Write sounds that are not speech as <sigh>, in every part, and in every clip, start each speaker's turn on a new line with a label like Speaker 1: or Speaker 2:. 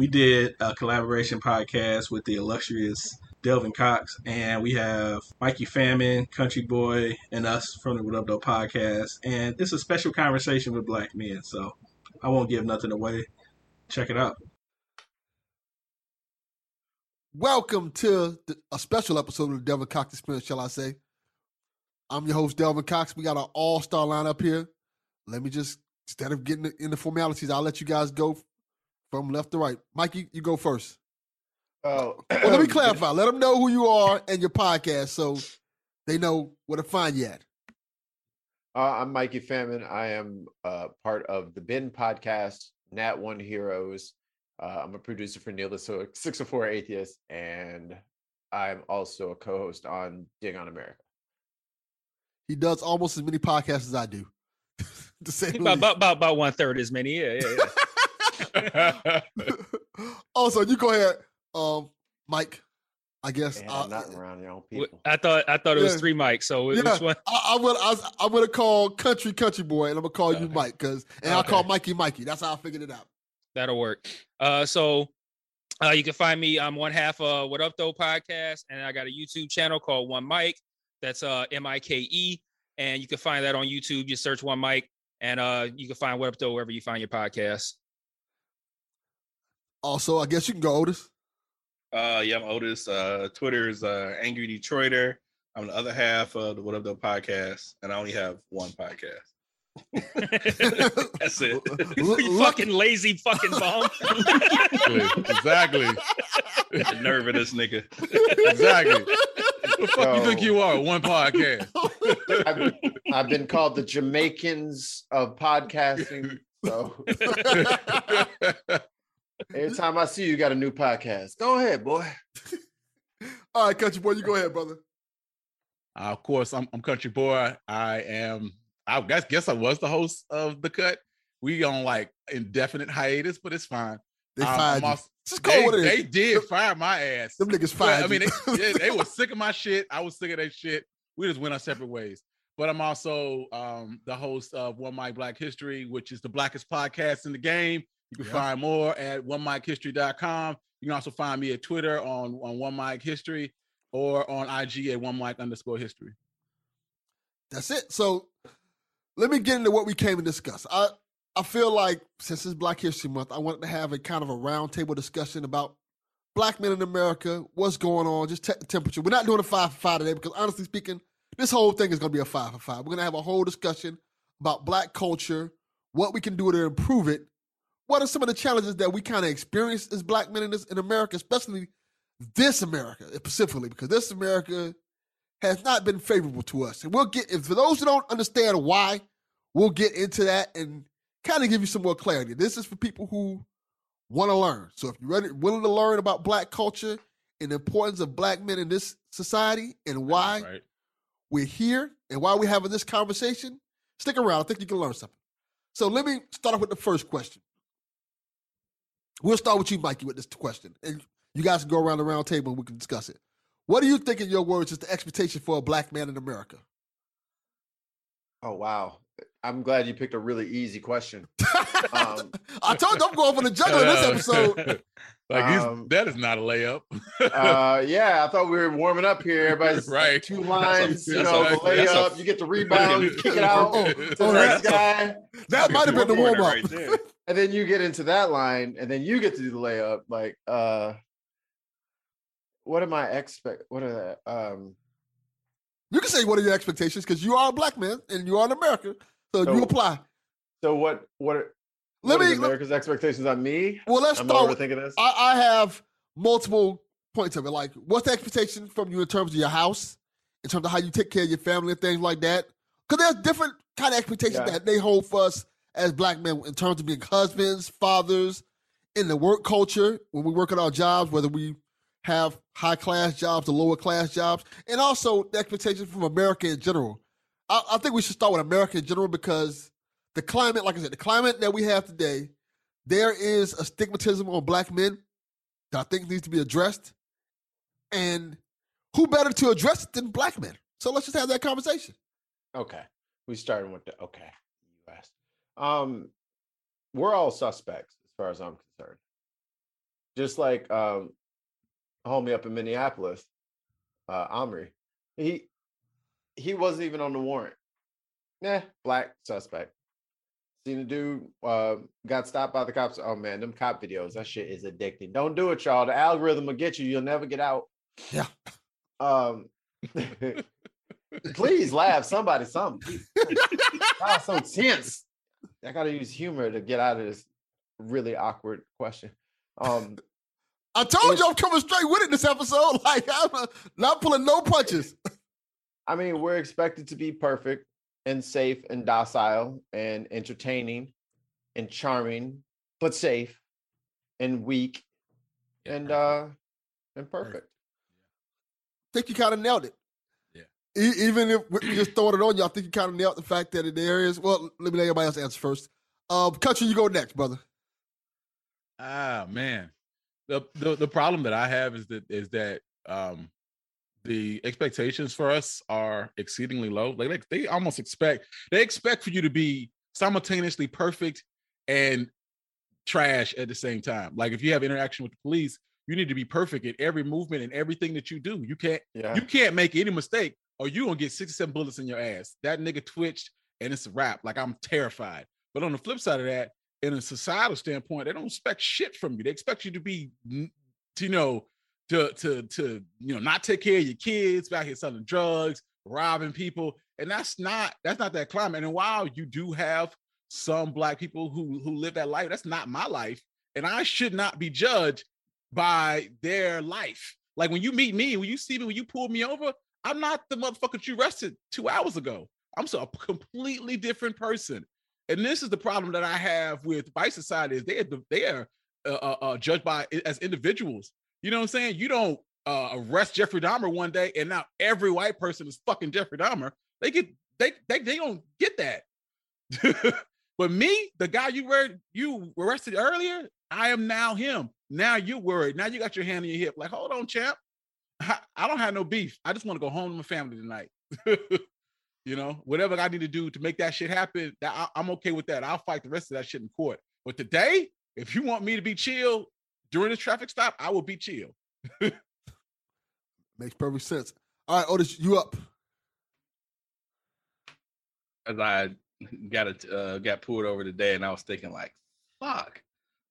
Speaker 1: We did a collaboration podcast with the illustrious Delvin Cox, and we have Mikey Famine, Country Boy, and us from the What Up Though podcast. And it's a special conversation with black men, so I won't give nothing away. Check it out.
Speaker 2: Welcome to the, a special episode of the Delvin Cox Experience, shall I say. I'm your host, Delvin Cox. We got an all star lineup here. Let me just, instead of getting in the formalities, I'll let you guys go from left to right. Mikey, you go first.
Speaker 3: Oh,
Speaker 2: Well, let me <clears throat> clarify. Let them know who you are and your podcast so they know where to find you at.
Speaker 3: Uh, I'm Mikey Famine. I am uh, part of the Bin podcast, Nat One Heroes. Uh, I'm a producer for Neil the so 604 Atheist, and I'm also a co-host on Dig on America.
Speaker 2: He does almost as many podcasts as I do. <laughs> to say the
Speaker 4: about, about, about, about one third as many. Yeah, yeah, yeah. <laughs>
Speaker 2: also, you go ahead, um, Mike. I guess
Speaker 3: They
Speaker 2: uh,
Speaker 3: have nothing around your own people.
Speaker 4: I thought I thought it was
Speaker 2: Yeah.
Speaker 4: three mics. So which
Speaker 2: Yeah.
Speaker 4: one?
Speaker 2: I, I'm gonna I I'm gonna call country country boy, and I'm gonna call you Mike, cause and I'll call Mikey Mikey. That's how I figured it out.
Speaker 4: That'll work. Uh, so uh, you can find me. I'm one half uh What Up Though podcast, and I got a YouTube channel called One Mike. That's uh M I K E, and you can find that on YouTube. Just search One Mike, and uh you can find What Up Though wherever you find your podcast.
Speaker 2: Also, I guess you can go Otis.
Speaker 1: Uh, yeah, I'm Otis. Uh, Twitter is uh, Angry Detroiter. I'm the other half of the What Up Though podcast, and I only have one podcast. <laughs> That's it.
Speaker 2: L- <laughs>
Speaker 4: you
Speaker 2: luck-
Speaker 4: fucking lazy fucking bum. <laughs>
Speaker 5: exactly.
Speaker 1: the nerve of this nigga.
Speaker 5: Exactly. the fuck you think you are? One podcast.
Speaker 3: I've, I've been called the Jamaicans of podcasting. So every time I see you, you got a new podcast. Go ahead, boy. <laughs>
Speaker 2: All right, country boy, you go ahead, brother.
Speaker 5: Uh, of course, I'm, I'm Country Boy. I am. I guess guess I was the host of the cut. We on like indefinite hiatus, but it's fine.
Speaker 2: They
Speaker 5: Um,
Speaker 2: fired you.
Speaker 5: also-
Speaker 2: Just call
Speaker 5: they,
Speaker 2: what it is.
Speaker 5: they did fire my ass.
Speaker 2: Them niggas
Speaker 5: But,
Speaker 2: fired
Speaker 5: I mean,
Speaker 2: you.
Speaker 5: they, they were <laughs> sick of my shit. I was sick of their shit. We just went our separate ways. But I'm also um, the host of One Mic Black History, which is the blackest podcast in the game. You can
Speaker 2: Yeah.
Speaker 5: find more at onemichistory.com. You can also find me at Twitter on, on One Mic History or on IG at One Mic underscore history.
Speaker 2: That's it. So let me get into what we came to discuss. I I feel like since it's Black History Month, I wanted to have a kind of a roundtable discussion about black men in America, what's going on, just check the temperature. We're not doing a five for five today because honestly speaking, this whole thing is gonna be a five for five. We're gonna have a whole discussion about black culture, what we can do to improve it. What are some of the challenges that we kind of experience as black men in this in America, especially this America eh, specifically, because this America has not been favorable to us. And we'll get, if for those who don't understand why, we'll get into that and kind of give you some more clarity. This is for people who want to learn. So if you're ready, willing to learn about black culture and the importance of black men in this society and why
Speaker 5: Right.
Speaker 2: we're here and why we're having this conversation, stick around. I think you can learn something. So let me start off with the first question. We'll start with you, Mikey, with this question. And you guys can go around the round table and we can discuss it. What do you think, in your words, is the expectation for a black man in America?
Speaker 3: Oh wow. I'm glad you picked a really easy question. <laughs> Um,
Speaker 2: I told you I'm going for the <laughs> juggler this episode. <laughs>
Speaker 5: like he's-
Speaker 3: Um,
Speaker 5: that is not a layup.
Speaker 3: Uh, yeah, I thought we were warming up here. Everybody's
Speaker 5: Right.
Speaker 3: two lines, you know,
Speaker 5: a-
Speaker 3: the
Speaker 5: that's a-
Speaker 3: layup, you get the rebound, you kick it out
Speaker 2: Oh,
Speaker 3: to the
Speaker 2: oh,
Speaker 3: next guy,
Speaker 2: That might have been the warm up.
Speaker 3: And then you get into that line, and then you get to do the layup. Like, uh, what am I expect? What are that? Um,
Speaker 2: You can say what are your expectations because you are a black man and you are in America, so, you apply.
Speaker 3: so what? What? Are,
Speaker 2: Let
Speaker 3: what
Speaker 2: me. let-
Speaker 3: America's expectations on me?
Speaker 2: well, let's
Speaker 3: I'm
Speaker 2: start. with-
Speaker 3: overthinking this.
Speaker 2: I, I have multiple points of it. Like, what's the expectation from you in terms of your house, in terms of how you take care of your family and things like that? Because there's different kind of expectations
Speaker 3: Yeah.
Speaker 2: that they hold for us as black men in terms of being husbands, fathers, in the work culture when we work at our jobs, whether we have high class jobs or lower class jobs, and also the expectations from America in general. I, I think we should start with America in general because the climate, like I said, the climate that we have today, there is a stigmatism on black men that I think needs to be addressed. And who better to address it than black men? So let's just have that conversation.
Speaker 3: Okay. We starting with the okay. Um we're all suspects as far as I'm concerned. Just like um homie up in Minneapolis, uh Omri. He he wasn't even on the warrant. Nah, black suspect. Seen a dude uh, got stopped by the cops. Oh man, them cop videos, that shit is addicting. Don't do it, y'all. The algorithm will get you. You'll never get out.
Speaker 2: Yeah.
Speaker 3: Um <laughs> please laugh. Somebody, something. Wow, so tense. I gotta use humor to get out of this really awkward question. Um
Speaker 2: I told you I'm coming straight with it this episode. <laughs> Like I'm uh, not pulling no punches. <laughs>
Speaker 3: I mean, we're expected to be perfect and safe and docile and entertaining and charming, but safe and weak and uh and perfect.
Speaker 2: I think you kind of nailed it.
Speaker 5: Yeah.
Speaker 2: E- even if we just throwing it on you, I think you kind of nailed the fact that in the areas. Well, let me let everybody else answer first. Um, country, you go next, brother.
Speaker 5: Ah man, the, the the problem that I have is that is that um the expectations for us are exceedingly low. Like, like they almost expect they expect for you to be simultaneously perfect and trash at the same time. Like if you have interaction with the police, you need to be perfect in every movement and everything that you do. You can't
Speaker 3: Yeah.
Speaker 5: you can't make any mistake or you gonna get six, seven bullets in your ass. That nigga twitched and it's a wrap. Like I'm terrified. But on the flip side of that, in a societal standpoint, they don't expect shit from you. They expect you to be, to, you know, to to to you know not take care of your kids, back here selling drugs, robbing people, and that's not that's not that climate. And while you do have some black people who who live that life, that's not my life, and I should not be judged by their life. Like when you meet me, when you see me, when you pull me over, I'm not the motherfucker you arrested two hours ago. I'm so a completely different person. And this is the problem that I have with white society is they are they are uh, uh, uh, judged by as individuals. You know what I'm saying? You don't uh, arrest Jeffrey Dahmer one day and now every white person is fucking Jeffrey Dahmer. They get they they they don't get that. <laughs> but me, the guy you were you arrested earlier, I am now him. Now you're worried. Now you got your hand on your hip. Like, hold on, champ. I, I don't have no beef. I just want to go home to my family tonight. <laughs> you know, whatever I need to do to make that shit happen, that I, I'm okay with that. I'll fight the rest of that shit in court. But today, if you want me to be chill during this traffic stop, I will be chill.
Speaker 2: Makes perfect sense. All right, Otis, you up?
Speaker 6: as I got it, uh, got pulled over today, and I was thinking like, fuck,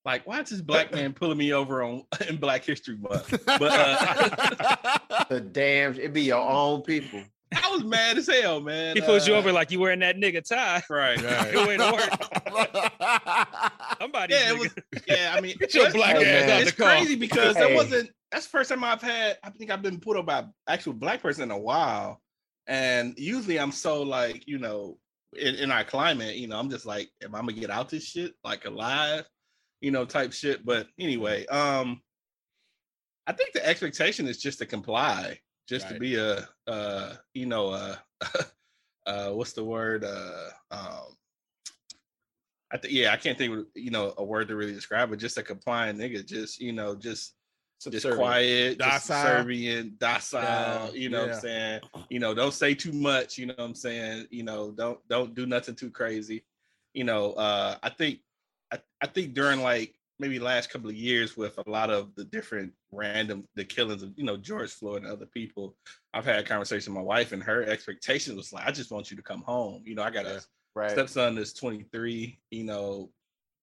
Speaker 6: like why is this black <laughs> man pulling me over on <laughs> in Black History Month? But uh, <laughs>
Speaker 3: The damn it'd be your own people.
Speaker 6: I was mad as hell, man.
Speaker 4: He pulls you
Speaker 6: Uh,
Speaker 4: over like you wearing that nigga tie.
Speaker 6: right?
Speaker 5: Right.
Speaker 4: Good way to work. Somebody.
Speaker 6: Yeah, it was. Yeah, I mean,
Speaker 4: Get your
Speaker 6: it's-
Speaker 4: black
Speaker 3: Hey,
Speaker 4: ass
Speaker 3: man.
Speaker 4: out
Speaker 6: It's
Speaker 4: the car.
Speaker 6: crazy because
Speaker 3: Hey.
Speaker 6: that wasn't. That's the first time I've had. I think I've been pulled over by actual black person in a while, and usually I'm so like you know in, in our climate, you know, I'm just like, am I gonna get out this shit like alive, you know, type shit. But anyway, um, I think the expectation is just to comply, just to be a, uh, you know, uh, <laughs> uh, what's the word, uh, um. I think yeah, I can't think of you know a word to really describe it. Just a compliant nigga, just you know, just just quiet, just
Speaker 5: Docile.
Speaker 6: subservient, docile.
Speaker 5: Yeah,
Speaker 6: You know what. I'm saying? You know, don't say too much. You know what I'm saying? You know, don't don't do nothing too crazy. You know, uh, I think I, I think during like maybe last couple of years with a lot of the different random the killings of you know George Floyd and other people, I've had a conversation with my wife and her expectations was like, I just want you to come home. You know, I got a.
Speaker 3: Right.
Speaker 6: stepson is 23 you know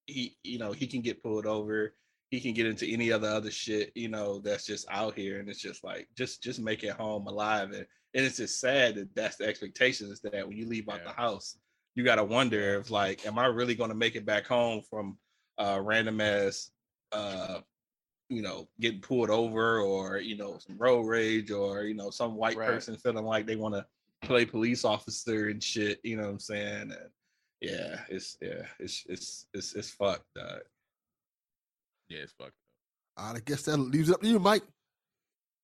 Speaker 6: he you know he can get pulled over he can get into any other other shit you know that's just out here and it's just like just just make it home alive and, and it's just sad that that's the expectation is that when you leave out
Speaker 5: Yeah.
Speaker 6: the house you got to wonder if like am i really going to make it back home from uh random ass uh you know getting pulled over or you know some road rage or you know some white
Speaker 3: Right.
Speaker 6: person feeling like they want to play police officer and shit you know what i'm saying and yeah it's yeah it's it's it's it's fucked dog.
Speaker 5: Yeah, it's fucked.
Speaker 2: All right, I guess that leaves it up to you, Mike.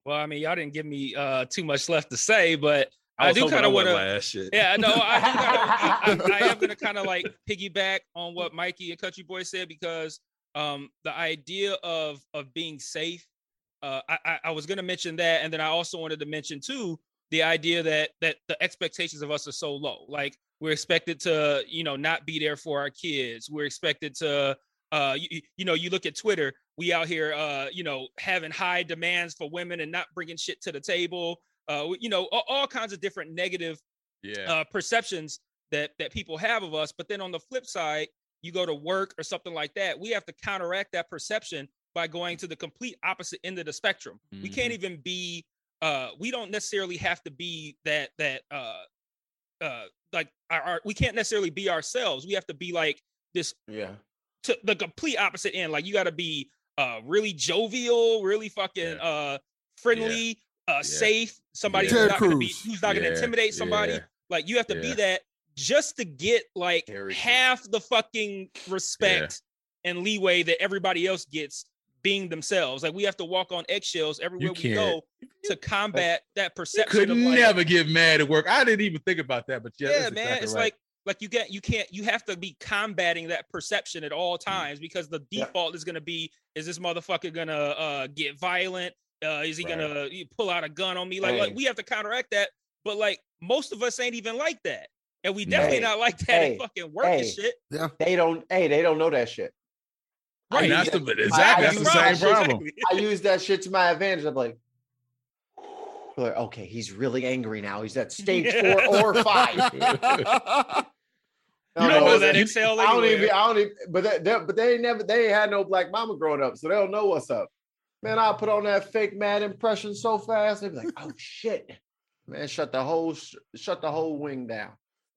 Speaker 4: Well, I mean, y'all didn't give me uh too much left to say, but
Speaker 1: I,
Speaker 4: I do kinda wanna-
Speaker 1: last shit.
Speaker 4: yeah, no, I, kinda, I, I am gonna kind of like <laughs> piggyback on what Mikey and Country Boy said because um the idea of of being safe, uh, I, I was gonna mention that, and then I also wanted to mention too the idea that that the expectations of us are so low. Like we're expected to, you know, not be there for our kids. We're expected to, uh, you, you know, you look at Twitter, we out here, uh, you know, having high demands for women and not bringing shit to the table. Uh, you know, all, all kinds of different negative
Speaker 5: Yeah.
Speaker 4: uh, perceptions that that people have of us. But then on the flip side, you go to work or something like that, we have to counteract that perception by going to the complete opposite end of the spectrum. We can't even be. Uh, we don't necessarily have to be that that uh, uh, like our, our we can't necessarily be ourselves. We have to be like this
Speaker 3: Yeah.
Speaker 4: to the complete opposite end. Like you got to be uh really jovial, really fucking uh friendly, uh safe. Somebody
Speaker 5: Yeah.
Speaker 4: who's not gonna be who's not gonna intimidate somebody.
Speaker 5: yeah.
Speaker 4: Like you have to be that just to get like
Speaker 3: Very true.
Speaker 4: half the fucking respect and leeway that everybody else gets being themselves. Like we have to walk on eggshells everywhere we
Speaker 5: can't.
Speaker 4: go to combat that
Speaker 5: You
Speaker 4: perception
Speaker 5: could
Speaker 4: of like,
Speaker 5: never get mad at work. I didn't even think about that, but yeah,
Speaker 4: yeah, man.
Speaker 5: exactly
Speaker 4: it's
Speaker 5: right.
Speaker 4: like like you get you can't you have to be combating that perception at all times because the
Speaker 3: Yeah.
Speaker 4: default is gonna be is this motherfucker gonna uh get violent? Uh is he
Speaker 5: Right.
Speaker 4: gonna pull out a gun on me? Like, like we have to counteract that. But like most of us ain't even like that. And we definitely
Speaker 3: Hey.
Speaker 4: not like that in
Speaker 3: Hey.
Speaker 4: fucking work and
Speaker 3: Hey.
Speaker 4: shit.
Speaker 3: They don't. Hey, they don't know that shit.
Speaker 4: Right.
Speaker 5: That's the,
Speaker 3: that-
Speaker 5: exactly
Speaker 3: I
Speaker 5: that's the same
Speaker 3: that shit-
Speaker 5: problem.
Speaker 3: I use that shit to my advantage. I'm like, like, okay, he's really angry now. He's at stage
Speaker 4: Yeah.
Speaker 3: four or <laughs> five. <laughs>
Speaker 5: You
Speaker 3: don't
Speaker 4: know,
Speaker 3: it's-
Speaker 4: that exhale
Speaker 3: I don't even. I don't even. But they, they, but they never. They had no black mama growing up, so they don't know what's up. Man, I put on that fake mad impression so fast. They'd be like, "Oh shit, man, shut the whole shut the whole wing down."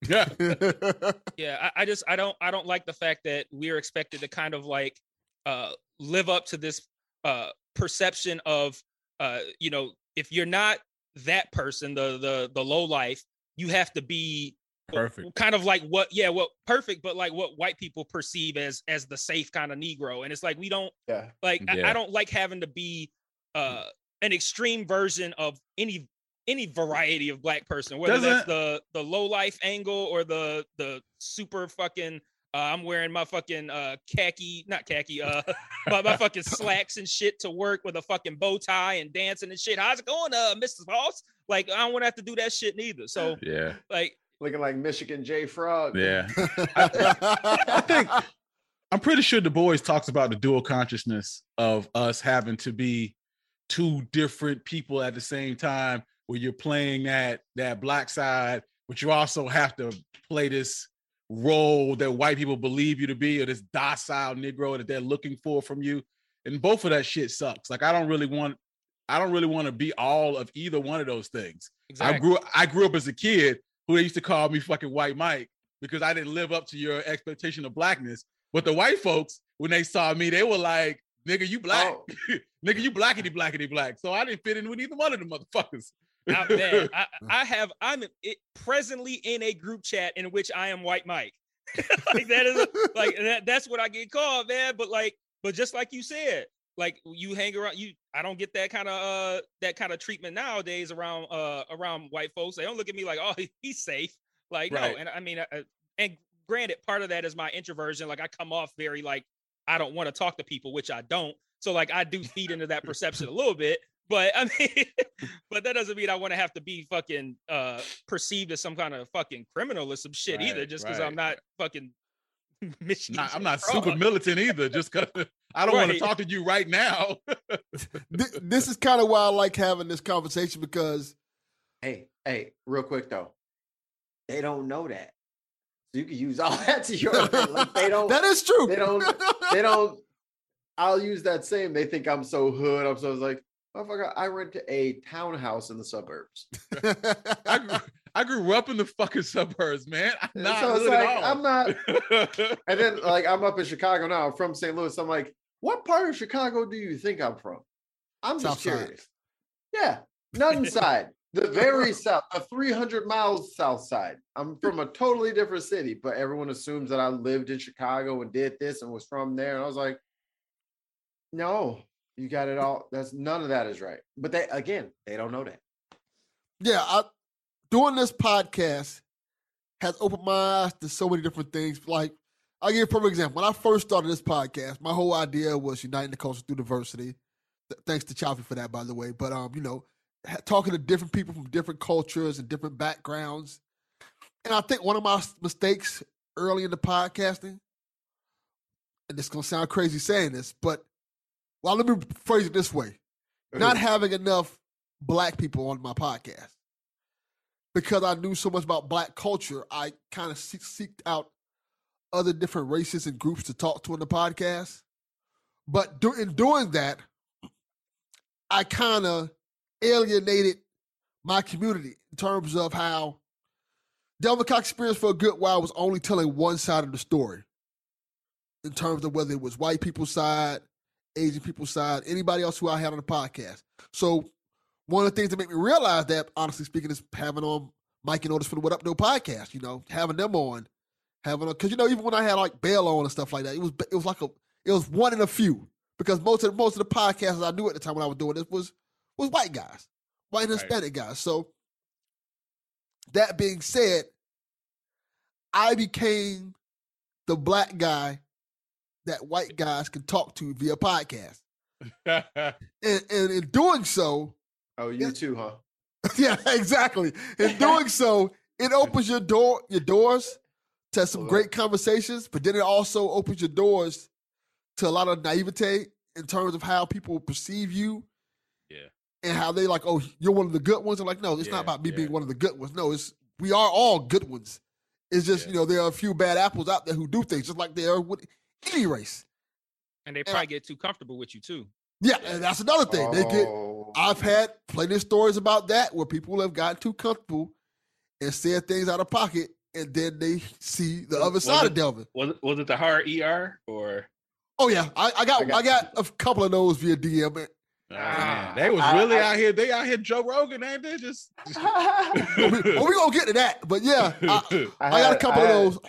Speaker 5: Yeah. <laughs>
Speaker 4: Yeah, I, I just I don't I don't like the fact that we're expected to kind of like uh live up to this uh perception of uh you know if you're not that person the the the low life you have to be
Speaker 5: Perfect.
Speaker 4: kind of like what yeah what perfect but like what white people perceive as as the safe kind of negro and it's like we don't
Speaker 3: Yeah,
Speaker 4: like I,
Speaker 5: Yeah.
Speaker 4: I don't like having to be uh an extreme version of any any variety of black person whether that's
Speaker 5: Doesn't-
Speaker 4: the the low life angle or the the super fucking uh, I'm wearing my fucking uh khaki, not khaki, uh <laughs> my, my fucking <laughs> slacks and shit to work with a fucking bow tie and dancing and shit. How's it going, uh, Mrs. Boss? Like, I don't want to have to do that shit neither. So,
Speaker 5: Yeah.
Speaker 4: like,
Speaker 3: looking like Michigan J Frog.
Speaker 5: Yeah. <laughs> I think I'm pretty sure Du Bois talks about the dual consciousness of us having to be two different people at the same time where you're playing that that black side, but you also have to play this role that white people believe you to be or this docile negro that they're looking for from you. And both of that shit sucks. Like I don't really want I don't really want to be all of either one of those things. I grew I grew up as a kid who they used to call me fucking white Mike because I didn't live up to your expectation of blackness. But the white folks, when they saw me, they were like, nigga, you black.
Speaker 3: Oh. <laughs>
Speaker 5: nigga, you blackity blackity black. So I didn't fit in with either one of them motherfuckers.
Speaker 4: out there. <laughs> I, I have I'm it, presently in a group chat in which I am White Mike. <laughs> like that is like that, that's what I get called, man. But like, but just like you said, like you hang around you. I don't get that kind of uh that kind of treatment nowadays around uh around white folks. They don't look at me like, oh, <laughs> he's safe. Like
Speaker 5: Right.
Speaker 4: no, and I mean, uh, and granted, part of that is my introversion. Like I come off very like I don't want to talk to people, which I don't. So like I do feed into that perception a little bit. But I mean, <laughs> but that doesn't mean I want to have to be fucking uh perceived as some kind of fucking criminal or some <laughs> shit either, just because
Speaker 5: right.
Speaker 4: I'm not fucking <laughs> Michigan.
Speaker 5: Not- I'm not
Speaker 4: fraud.
Speaker 5: super militant either, just because <laughs> I don't want to talk to you right now. <laughs>
Speaker 2: Th- this is kind of why I like having this conversation because
Speaker 3: Hey, hey, real quick though, they don't know that. So you can use all that to your advantage. Like, they don't.
Speaker 2: that is true.
Speaker 3: they don't- they don't. I'll use that same. They think I'm so hood. I'm so like, motherfucker. I rent a townhouse in the suburbs. <laughs>
Speaker 5: I grew, I grew up in the fucking suburbs, man. I'm not
Speaker 3: so it's like. I'm not. <laughs> And then like I'm up in Chicago now. I'm from St. Louis. I'm like, what part of Chicago do you think I'm from? I'm just
Speaker 2: South side.
Speaker 3: curious. Yeah, nothing <laughs> side. The very south, the 300 miles south side. I'm from a totally different city, but everyone assumes that I lived in Chicago and did this and was from there. And I was like, No, you got it all. That's none of that is right. But they again, they don't know that.
Speaker 2: Yeah, I, doing this podcast has opened my eyes to so many different things. Like, I'll give you a perfect example. When I first started this podcast, my whole idea was uniting the culture through diversity. Th- thanks to Chaffee for that, by the way. But um, you know, talking to different people from different cultures and different backgrounds. And I think one of my mistakes early in the podcasting, and it's gonna sound crazy saying this, but well, let me phrase it this way: not having enough black people on my podcast because I knew so much about black culture. I kind of seek, seeked out other different races and groups to talk to in the podcast. But do, in doing that, I kind of alienated my community in terms of how Delvin Cox experience for a good while was only telling one side of the story in terms of whether it was white people's side, Asian people's side, anybody else who I had on the podcast. So one of the things that made me realize that, honestly speaking, is having on Mike and Otis for the What Up Though podcast. You know, having them on, having because you know even when I had like Bell on and stuff like that, it was it was like a it was one in a few because most of most of the podcasts I knew at the time when I was doing this was was white guys, white and
Speaker 5: Right.
Speaker 2: Hispanic guys. So that being said, I became the black guy that white guys can talk to via podcast, <laughs> and, and in doing so,
Speaker 3: Oh, you too, huh? <laughs>
Speaker 2: yeah, exactly. In doing so, it opens your door, your doors to some
Speaker 3: Love
Speaker 2: great conversations, but then it also opens your doors to a lot of naivete in terms of how people perceive you.
Speaker 5: Yeah.
Speaker 2: And how they like, oh, you're one of the good ones. I'm like, no, it's
Speaker 5: Yeah,
Speaker 2: not about me
Speaker 5: yeah.
Speaker 2: being one of the good ones. No, it's we are all good ones. It's just,
Speaker 5: Yeah.
Speaker 2: you know, there are a few bad apples out there who do things just like there are with any race.
Speaker 4: And they
Speaker 2: I-
Speaker 4: probably get too comfortable with you too.
Speaker 2: Yeah, and that's another thing. They get
Speaker 3: Oh,
Speaker 2: I've had plenty of stories about that where people have gotten too comfortable and said things out of pocket, and then they see the other
Speaker 1: Was
Speaker 2: side
Speaker 1: it-
Speaker 2: of Delvin.
Speaker 1: Was it, was it the hard ER or?
Speaker 2: Oh yeah, I, I got
Speaker 3: I
Speaker 2: I
Speaker 3: got-
Speaker 2: got, a couple of those via DM. man.
Speaker 5: Oh, they was
Speaker 3: I-
Speaker 5: really
Speaker 3: I-
Speaker 5: out here. They out here, Joe Rogan, ain't they? Just.
Speaker 2: Well, we, well, we gonna get to that, but yeah, I, <laughs> I got a couple
Speaker 3: I
Speaker 2: of
Speaker 3: had-
Speaker 2: those.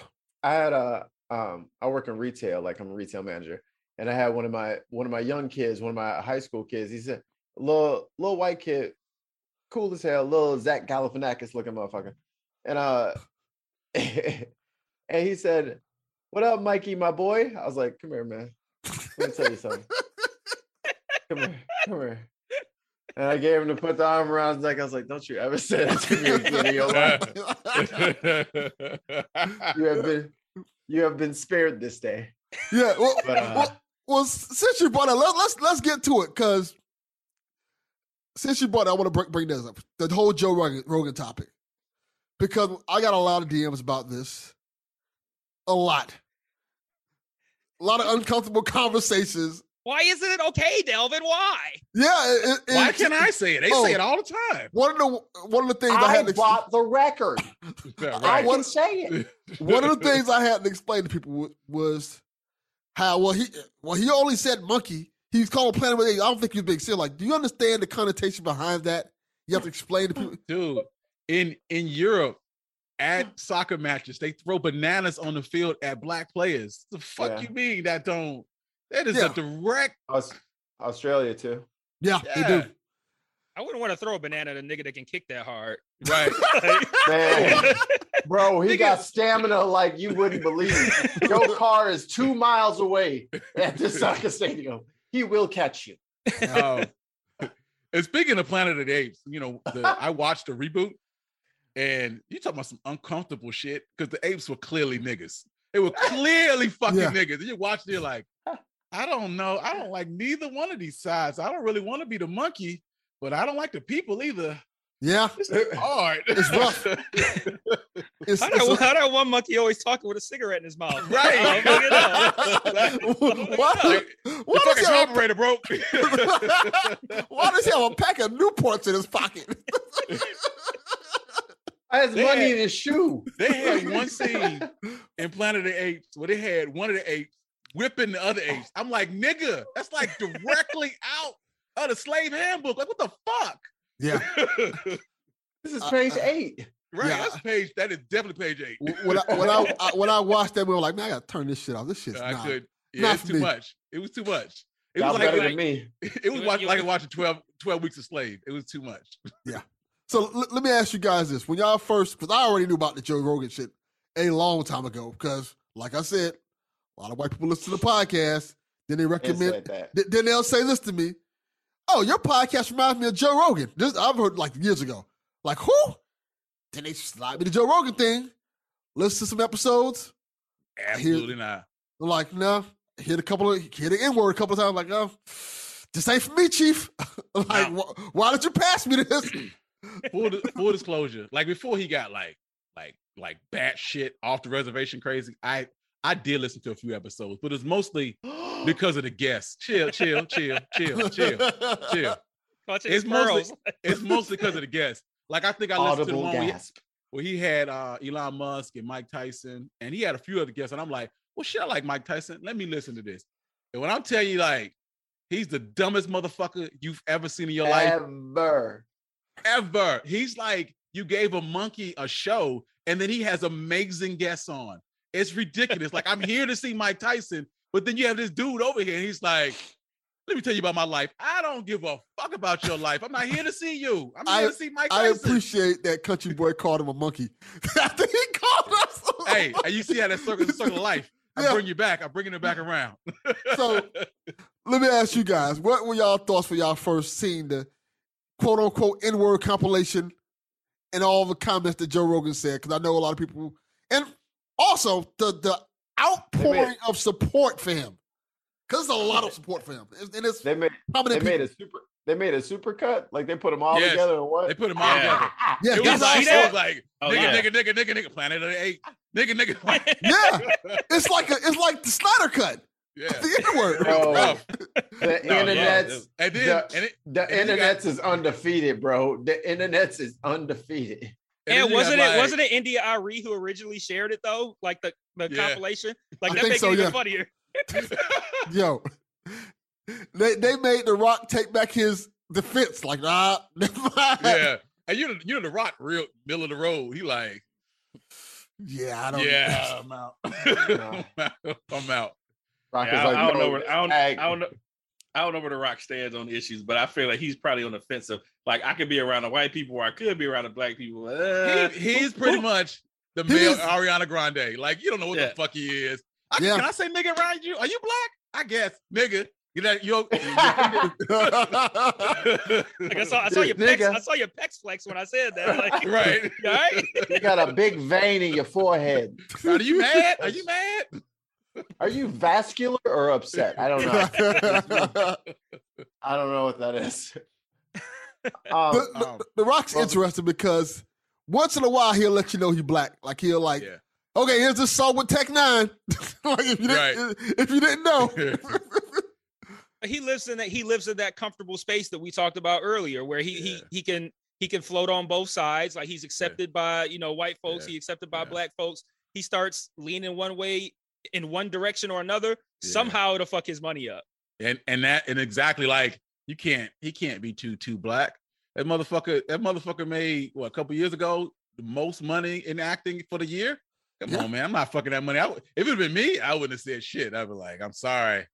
Speaker 3: I had a um I work in retail, like I'm a retail manager, and I had one of my one of my young kids, one of my high school kids. He's a little little white kid, cool as hell, little Zach Galifianakis looking motherfucker, and uh, <laughs> and he said, "What up, Mikey, my boy?" I was like, "Come here, man. Let me tell you something. Come here, come here." And I gave him to put the arm around his neck. I was like, "Don't you ever say that to me again in your <laughs> life." <laughs> You have been you have been spared this day.
Speaker 2: yeah, well,
Speaker 3: But, uh,
Speaker 2: well, well, since you brought it, let, let's let's get to it because since you brought it, I want to bring, bring this up the whole Joe Rogan, Rogan topic because I got a lot of DMs about this, a lot, a lot of uncomfortable <laughs> conversations.
Speaker 4: Why isn't it okay, Delvin? Why?
Speaker 2: Yeah, it, it,
Speaker 5: Why
Speaker 2: it-
Speaker 5: can I say it? They
Speaker 2: Oh.
Speaker 5: say it oh, all the time.
Speaker 2: One of the one of the things I,
Speaker 3: I
Speaker 2: had to
Speaker 3: bought the record. <laughs>
Speaker 5: Yeah,
Speaker 3: I
Speaker 5: right.
Speaker 3: can say it. <laughs>
Speaker 2: one of the things I had to explain to people was how well he well he only said monkey. He's called a Planet of the Apes. I don't think he was being serious. Like, do you understand the connotation behind that? You have to explain to people.
Speaker 5: dude in in europe at soccer matches they throw bananas on the field at black players the fuck
Speaker 3: Yeah.
Speaker 5: you mean that don't that is
Speaker 2: Yeah.
Speaker 5: a direct
Speaker 3: Aus- Australia too.
Speaker 2: Yeah, they do.
Speaker 4: I wouldn't want to throw a banana at a nigga that can kick that hard.
Speaker 5: right <laughs>
Speaker 3: Man, <laughs> bro, he
Speaker 5: Nigga.
Speaker 3: got stamina like you wouldn't believe. <laughs> Your car is two miles away at the soccer stadium. He will catch you.
Speaker 5: um, and speaking of planet of the apes you know the, i watched the reboot and you talking about some uncomfortable shit because the apes were clearly niggas they were clearly fucking
Speaker 2: Yeah.
Speaker 5: niggas and you watch it you're like i don't know i don't like neither one of these sides i don't really want to be the monkey but i don't like the people either
Speaker 2: Yeah, <laughs>
Speaker 5: It's hard.
Speaker 2: It's rough. <laughs> it's,
Speaker 4: How
Speaker 2: it's
Speaker 4: that, how that one monkey always talking with a cigarette in his mouth? <laughs>
Speaker 5: Right.
Speaker 4: I don't fucking know.
Speaker 5: The fucking operator broke.
Speaker 2: why does he have a pack of Newports in his pocket?
Speaker 3: I has money
Speaker 5: had-
Speaker 3: in his shoe.
Speaker 5: they had one scene in Planet of the Apes where they had one of the apes whipping the other apes. I'm like, nigga, that's like directly <laughs> out of the slave handbook. Like, what the fuck?
Speaker 2: Yeah. <laughs>
Speaker 3: This is page
Speaker 2: uh,
Speaker 3: eight.
Speaker 5: Right.
Speaker 2: Yeah.
Speaker 5: That's page. That is definitely page eight.
Speaker 2: When I when I, I when I watched that, we were like, man, I gotta turn this shit off. This shit's
Speaker 5: I
Speaker 2: not.
Speaker 5: could. Yeah,
Speaker 2: not
Speaker 5: it's too
Speaker 2: me.
Speaker 5: much. It was too much. It
Speaker 3: Y'all
Speaker 5: was
Speaker 3: better
Speaker 5: like,
Speaker 3: than me. <laughs>
Speaker 5: it was
Speaker 4: You-
Speaker 5: watch,
Speaker 4: you-
Speaker 5: like watching 12, 12 weeks of slave. It was too much. Yeah.
Speaker 2: So l- let me ask you guys this: When y'all first, because I already knew about the Joe Rogan shit a long time ago, because like I said, a lot of white people listen to the podcast. Then they recommend.
Speaker 3: said that.
Speaker 2: th- Then they'll say this to me: "Oh, your podcast reminds me of Joe Rogan." This I've heard like years ago. Like who? Then they slide me the Joe Rogan thing. Listen to some episodes.
Speaker 5: Absolutely not.
Speaker 2: I'm like, no. Hit a couple of hit the N word a couple of times. Like, oh, this ain't for me, Chief. <laughs> like, wh- why did you pass me this? <clears throat>
Speaker 5: Full, di- full disclosure. Like before he got like like like bad shit off the reservation crazy. I I did listen to a few episodes, but it's mostly <gasps> because of the guests. Chill, chill, chill, chill, chill, chill.
Speaker 4: Clutching
Speaker 5: It's mostly it's mostly because of the guests. Like I think I listened to the one where he,
Speaker 3: gasp.
Speaker 5: where he had uh Elon Musk and Mike Tyson, and he had a few other guests, and I'm like, well, shit, I like Mike Tyson. Let me listen to this. And when I'm telling you, like, he's the dumbest motherfucker you've ever seen in your life
Speaker 3: Ever.
Speaker 5: ever. He's like, you gave a monkey a show, and then he has amazing guests on. It's ridiculous. like, I'm here to see Mike Tyson, but then you have this dude over here, and he's like, let me tell you about my life. I don't give a fuck about your life. I'm not here to see you. I'm here
Speaker 2: I-
Speaker 5: to see Mike Tyson.
Speaker 2: I appreciate that country boy called him a monkey. <laughs> After he called us.
Speaker 5: hey, and you see how that circle, circle of life. I
Speaker 2: Yeah.
Speaker 5: bring you back. I'm bringing it back around. <laughs>
Speaker 2: So let me ask you guys, what were y'all thoughts when y'all first seen the quote unquote N word compilation and all the comments that Joe Rogan said? Because I know a lot of people, and also the the outpouring of support for him. Because there's a lot of support for him, and and it's
Speaker 3: They made they
Speaker 2: prominent
Speaker 3: made a super they made a super cut. Like they put them all
Speaker 5: Yes.
Speaker 3: together in one.
Speaker 5: they put them all
Speaker 4: Yeah.
Speaker 5: together. <laughs>
Speaker 2: Yeah,
Speaker 5: It was, like, it was like,
Speaker 4: Oh,
Speaker 5: nigga,
Speaker 4: yeah.
Speaker 5: nigga, nigga, nigga, nigga, Planet of the Apes, nigga, nigga. <laughs>
Speaker 2: yeah. It's like a, it's like the Snyder cut.
Speaker 5: yeah. <laughs>
Speaker 2: The N word.
Speaker 3: Bro,
Speaker 5: rough.
Speaker 3: the
Speaker 4: No, yeah,
Speaker 3: internet's
Speaker 5: And then,
Speaker 3: The-
Speaker 5: and it,
Speaker 3: the
Speaker 5: then you got-
Speaker 3: internet's is undefeated, bro. The internet's is undefeated.
Speaker 5: And
Speaker 4: And wasn't it
Speaker 5: like-
Speaker 4: wasn't it India Arie who originally shared it though? Like the, the
Speaker 5: Yeah.
Speaker 4: compilation? Like
Speaker 2: I
Speaker 4: that makes
Speaker 2: so,
Speaker 4: it even
Speaker 2: yeah.
Speaker 4: funnier. <laughs> <laughs>
Speaker 2: Yo, they they made The Rock take back his defense. Like, nah, <laughs> never mind.
Speaker 5: yeah. And you know, you know, the Rock, real middle of the road. He like,
Speaker 2: yeah, I don't.
Speaker 5: yeah, I'm out. I'm out. I'm out.
Speaker 3: Rock
Speaker 1: Yeah,
Speaker 3: is
Speaker 1: I,
Speaker 3: like,
Speaker 1: I don't
Speaker 3: "Yo,
Speaker 1: know. Where, I don't. I don't know. I don't know where the Rock stands on the issues, but I feel like he's probably on the fence of like I could be around the white people or I could be around the black people. Uh,
Speaker 5: He, he's pretty much the
Speaker 2: He
Speaker 5: male
Speaker 2: is-
Speaker 5: Ariana Grande. Like you don't know what
Speaker 1: Yeah.
Speaker 5: the fuck he is. I,
Speaker 2: Yeah.
Speaker 5: Can I say nigga around you? Are you black? I guess nigga. You know, you <laughs> <laughs>
Speaker 4: Like I saw I saw your pecs,
Speaker 3: Nigga.
Speaker 4: I saw your pecs flex when I said that. Like, <laughs>
Speaker 5: right.
Speaker 4: you all right?
Speaker 3: you got a big vein in your forehead.
Speaker 5: Are you mad? Are you mad?
Speaker 3: Are you vascular or upset? I don't know. I don't know what that is. Um,
Speaker 2: the, the-
Speaker 5: um,
Speaker 2: the Rock's
Speaker 3: well-
Speaker 2: interesting because once in a while he'll let you know he's black. Like he'll like,
Speaker 5: Yeah.
Speaker 2: okay, here's this song with Tech N9ne. <laughs> like if you didn't, if you didn't know, <laughs>
Speaker 4: he lives in that he lives in that comfortable space that we talked about earlier where he
Speaker 5: Yeah.
Speaker 4: he he can he can float on both sides like he's accepted by you know white folks
Speaker 5: Yeah.
Speaker 4: he accepted by
Speaker 5: Yeah.
Speaker 4: black folks he starts leaning one way in one direction or another
Speaker 5: Yeah.
Speaker 4: somehow it'll fuck his money up
Speaker 5: and and that and exactly like you can't he can't be too too black. That motherfucker that motherfucker made what a couple years ago the most money in acting for the year. Come
Speaker 2: Yeah.
Speaker 5: on, man, I'm not fucking that money. I, if it had been me, I wouldn't have said shit. I'd be like, I'm sorry,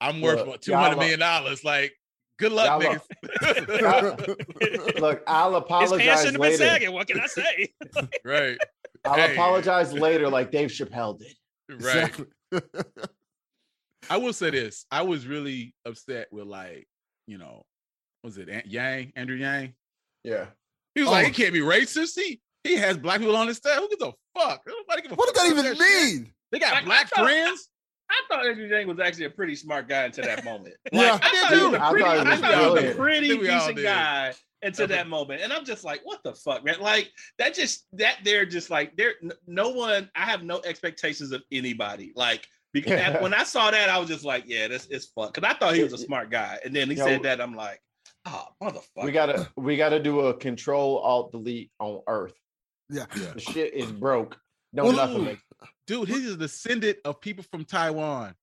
Speaker 5: I'm worth
Speaker 3: Look,
Speaker 5: what, two hundred dollars. Like, good luck,
Speaker 3: Y'all-
Speaker 5: niggas.
Speaker 3: look, I'll
Speaker 4: his
Speaker 3: apologize
Speaker 4: shouldn't have been
Speaker 3: later.
Speaker 4: sagging what can i say <laughs>
Speaker 5: right,
Speaker 3: I'll
Speaker 5: Hey.
Speaker 3: apologize later, like Dave Chappelle did.
Speaker 5: right.
Speaker 2: Exactly. <laughs>
Speaker 5: I will say this: I was really upset with like, you know, was it Ant- Yang, Andrew Yang?
Speaker 3: Yeah.
Speaker 5: He was
Speaker 2: Oh.
Speaker 5: like, he can't be racist. He he has black people on his staff. Who gives a fuck? Nobody give a
Speaker 2: what
Speaker 5: fuck
Speaker 2: does that
Speaker 5: about
Speaker 2: even
Speaker 5: shit.
Speaker 2: mean?
Speaker 5: They got
Speaker 1: Like, I
Speaker 5: black
Speaker 1: thought-
Speaker 5: friends.
Speaker 1: I thought Andrew Yang was actually a pretty smart guy until that moment. <laughs>
Speaker 2: Yeah.
Speaker 1: Like, I,
Speaker 5: I did
Speaker 1: thought he was
Speaker 5: too.
Speaker 1: a
Speaker 3: I
Speaker 1: pretty,
Speaker 3: thought he
Speaker 1: I
Speaker 3: was
Speaker 1: thought he was a pretty
Speaker 5: I <laughs> think we all
Speaker 1: decent guy until
Speaker 5: Okay.
Speaker 1: that moment, and I'm just like, what the fuck, man? Like that just that they're just like there. No one. I have no expectations of anybody. Like because when I saw that, I was just like, yeah, this is fuck. Because I thought he was a smart guy, and then he
Speaker 3: Yo,
Speaker 1: said that, I'm like, oh motherfucker.
Speaker 3: We gotta we gotta do a control alt delete on Earth.
Speaker 2: Yeah.
Speaker 3: The shit is broke. No
Speaker 2: Well,
Speaker 3: nothing makes
Speaker 5: Dude, he's a descendant of people from Taiwan.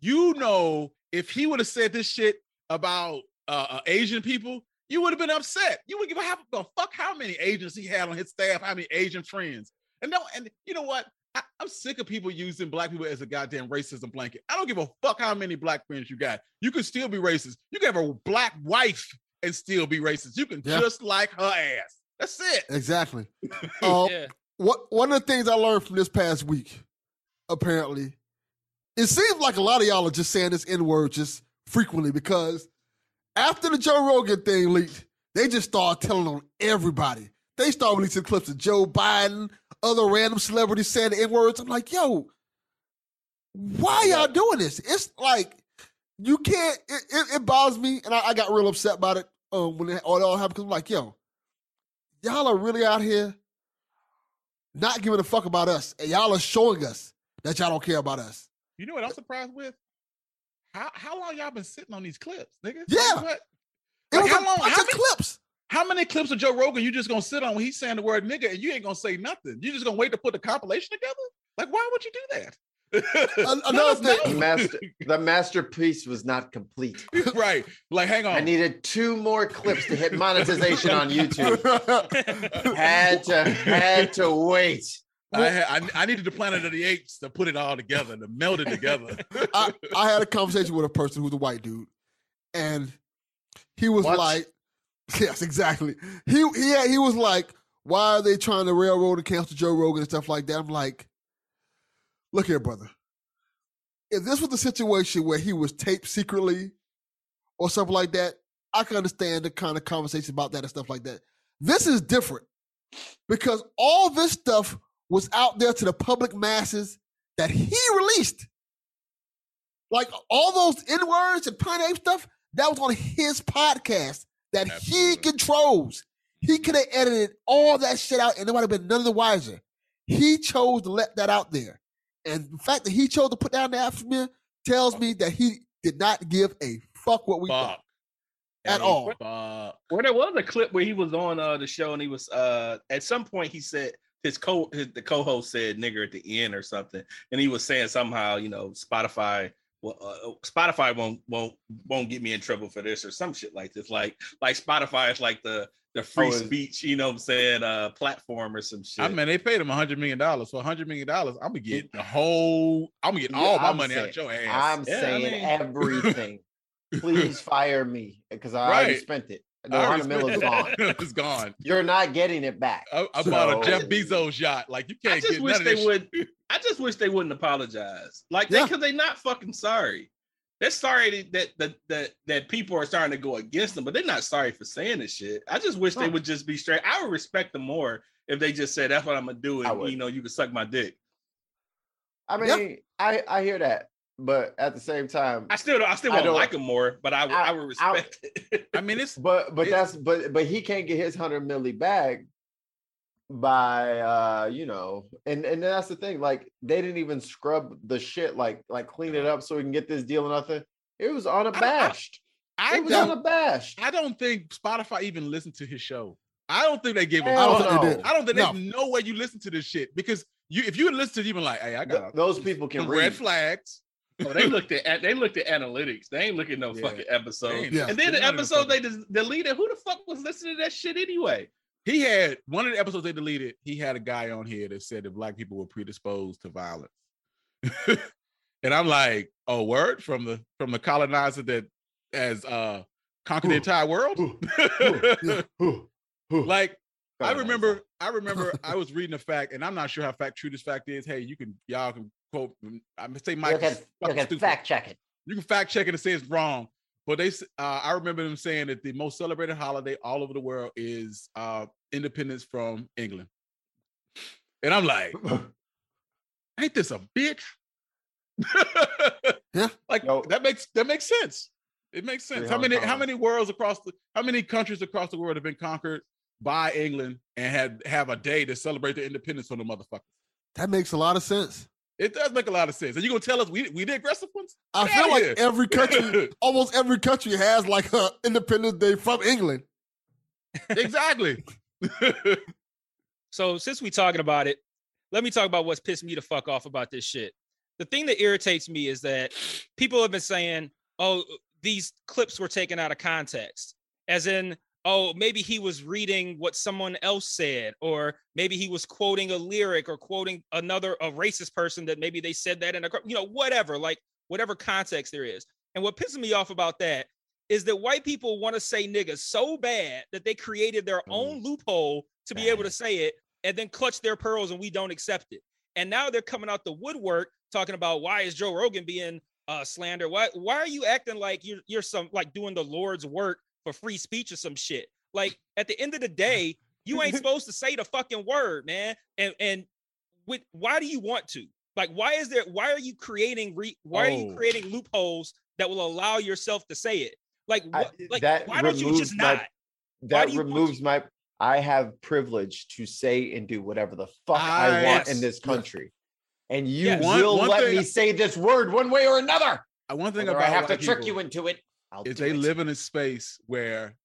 Speaker 5: You know, if he would have said this shit about uh, uh, Asian people, you would have been upset. You would give a half a fuck how many Asians he had on his staff, how many Asian friends. And no, and you know what? I, I'm sick of people using black people as a goddamn racism blanket. I don't give a fuck how many black friends you got. You can still be racist. You can have a black wife and still be racist. You can
Speaker 2: Yeah.
Speaker 5: just like her ass. That's it.
Speaker 2: Exactly. <laughs> Um,
Speaker 4: yeah.
Speaker 2: what one of the things I learned from this past week, apparently, it seems like a lot of y'all are just saying this N word just frequently because after the Joe Rogan thing leaked, they just started telling on everybody. They started releasing clips of Joe Biden, other random celebrities saying the N words. I'm like, yo, why y'all doing this? It's like you can't. It, it, it bothers me, and I, I got real upset about it um, when it all, it all happened. Because I'm like, yo, y'all are really out here not giving a fuck about us, and y'all are showing us that y'all don't care about us.
Speaker 5: You know what I'm surprised with? How how long y'all been sitting on these clips, nigga?
Speaker 2: Yeah.
Speaker 5: Like?
Speaker 2: It was
Speaker 5: how
Speaker 2: a
Speaker 5: long-
Speaker 2: bunch
Speaker 5: how
Speaker 2: of
Speaker 5: many-
Speaker 2: clips.
Speaker 5: How many clips of Joe Rogan you just gonna sit on when he's saying the word nigga and you ain't gonna say nothing? You just gonna wait to put the compilation together? Like, why would you do that? Uh, <laughs>
Speaker 2: another thing-
Speaker 5: know.
Speaker 3: Master, the masterpiece was not complete. <laughs>
Speaker 5: right. Like, hang on.
Speaker 3: I needed two more clips to hit monetization on YouTube. <laughs> Had to had to wait.
Speaker 5: I, had, I, I needed the Planet of the Apes to put it all together, to meld it together.
Speaker 2: I, I had a conversation with a person who's a white dude, and he was
Speaker 3: What?
Speaker 2: like, <laughs> "Yes, exactly." He he had- he was like, "Why are they trying to railroad and cancel Joe Rogan and stuff like that?" I'm like, "Look here, brother. If this was the situation where he was taped secretly or something like that, I can understand the kind of conversation about that and stuff like that. This is different because all this stuff was out there to the public masses that he released. Like all those N words and Pine Ape stuff, that was on his podcast that he controls. He could have edited all that shit out and nobody would have been none of the wiser. He chose to let that out there. And the fact that he chose to put down the Aftermere tells me that he did not give a fuck what we
Speaker 5: Fuck.
Speaker 2: thought. At
Speaker 5: Hey,
Speaker 2: all.
Speaker 5: Fuck.
Speaker 6: Well, there was a clip where he was on uh, the show and he was uh, at some point he said his co his, the co-host said nigger at the end or something, and he was saying somehow you know Spotify. Well, uh, Spotify won't won't won't get me in trouble for this or some shit like this. Like like Spotify is like the the free
Speaker 3: Oh,
Speaker 6: speech, you know what I'm saying, uh platform or some shit.
Speaker 5: I mean, they paid him a hundred million dollars. For a hundred million dollars, I'm gonna get the whole. I'm gonna get all my
Speaker 3: I'm
Speaker 5: money
Speaker 3: saying-
Speaker 5: out your ass.
Speaker 3: I'm
Speaker 6: Yeah, I
Speaker 3: saying
Speaker 6: mean- <laughs>
Speaker 3: everything. Please fire me because I already spent it.
Speaker 5: I
Speaker 3: The
Speaker 5: already
Speaker 3: hundred mil is
Speaker 5: spent
Speaker 3: gone.
Speaker 5: it. <laughs> it's gone.
Speaker 3: You're not getting it back.
Speaker 5: I, I bought a
Speaker 3: So-
Speaker 5: Jeff Bezos yacht. Like you can't I
Speaker 6: just
Speaker 5: get
Speaker 6: wish
Speaker 5: none of
Speaker 6: they would.
Speaker 5: shit. <laughs>
Speaker 6: I just wish they wouldn't apologize. Like
Speaker 2: Yeah.
Speaker 6: they because they're not fucking sorry. They're sorry that that that that people are starting to go against them, but they're not sorry for saying this shit. I just wish they would just be straight. I would respect them more if they just said that's what I'm gonna do, and you know you can suck my dick.
Speaker 3: I
Speaker 2: Yeah.
Speaker 3: mean, I I hear that, but at the same time,
Speaker 6: I still don't, I still
Speaker 3: I
Speaker 6: won't
Speaker 3: don't-
Speaker 6: like him more, but I I,
Speaker 3: I-
Speaker 6: would
Speaker 3: I-
Speaker 6: respect <laughs> it.
Speaker 5: I mean, it's
Speaker 3: but but
Speaker 5: It-
Speaker 3: that's but but he can't get his hundred milli back by uh you know and and that's the thing like they didn't even scrub the shit like like clean it up so we can get this deal or nothing it was unabashed
Speaker 5: I
Speaker 3: it was unabashed
Speaker 5: I don't think Spotify even listened to his show. I don't think they gave him.
Speaker 2: I don't
Speaker 3: Hell
Speaker 2: think they
Speaker 3: no.
Speaker 2: did.
Speaker 5: I don't think
Speaker 2: No.
Speaker 5: there's no way you listen to this shit because you if you listen to it, you been like, hey, I
Speaker 3: Th-
Speaker 5: got
Speaker 3: those people can read
Speaker 5: red flags.
Speaker 6: Oh, they looked at they looked at analytics. They ain't looking at no
Speaker 5: Yeah.
Speaker 6: fucking episode.
Speaker 2: Yeah.
Speaker 6: And then
Speaker 5: they're
Speaker 6: the episode they
Speaker 5: fucking-
Speaker 6: just deleted. Who the fuck was listening to that shit anyway?
Speaker 5: He had one of the episodes they deleted. He had a guy on here that said that black people were predisposed to violence, <laughs> and I'm like, oh, word from the from the colonizer that has uh conquered the entire world. <laughs>
Speaker 2: Yeah.
Speaker 5: like I remember, I remember I was reading a fact, and I'm not sure how fact true this fact is. Hey, you can y'all can quote. I'm gonna say
Speaker 3: you
Speaker 5: Mike.
Speaker 3: can, you can fact check it
Speaker 5: You can fact check it and say it's wrong. But they, uh, I remember them saying that the most celebrated holiday all over the world is uh, independence from England. And I'm like, <clears throat> ain't this a bitch? <laughs>
Speaker 2: Yeah.
Speaker 5: Like
Speaker 3: Yo.
Speaker 5: that makes that makes sense. It makes sense. How many how many worlds across the how many countries across the world have been conquered by England and had have a day to celebrate their independence from the motherfucker?
Speaker 2: That makes a lot of sense.
Speaker 5: It does make a lot of sense. And you gonna tell us we we the aggressive ones?
Speaker 2: I
Speaker 5: Get
Speaker 2: feel like
Speaker 5: here.
Speaker 2: every country, <laughs> almost every country has like a Independence Day from England.
Speaker 5: exactly. <laughs>
Speaker 4: So since we talking about it, let me talk about what's pissed me the fuck off about this shit. The thing that irritates me is that people have been saying, "Oh, these clips were taken out of context," as in, oh, maybe he was reading what someone else said, or maybe he was quoting a lyric or quoting another a racist person that maybe they said that in a you know whatever like whatever context there is. And what pisses me off about that is that white people want to say niggas so bad that they created their
Speaker 3: Mm.
Speaker 4: own loophole to be able to say it and then clutch their pearls and we don't accept it. And now they're coming out the woodwork talking about why is Joe Rogan being uh slander? Why why are you acting like you're you're some like doing the Lord's work for free speech or some shit? Like at the end of the <laughs> day, you ain't supposed to say the fucking word, man. And and with why do you want to? Like why is there why are you creating re, why are you
Speaker 5: Oh.
Speaker 4: creating loopholes that will allow yourself to say it? Like
Speaker 3: I-
Speaker 4: like
Speaker 3: that
Speaker 4: why don't you just
Speaker 3: my-
Speaker 4: not?
Speaker 3: that
Speaker 4: do you want
Speaker 3: removes my I have privilege to say and do whatever the fuck I,
Speaker 5: I-
Speaker 3: want in this country. And you
Speaker 4: Yes.
Speaker 3: Will
Speaker 5: one
Speaker 3: let
Speaker 5: thing-
Speaker 3: me say this word one way or another.
Speaker 5: Uh, One thing
Speaker 3: Whether
Speaker 5: about
Speaker 3: I have to trick
Speaker 5: people
Speaker 3: you into it. I'll
Speaker 5: is they
Speaker 3: it.
Speaker 5: live in a space where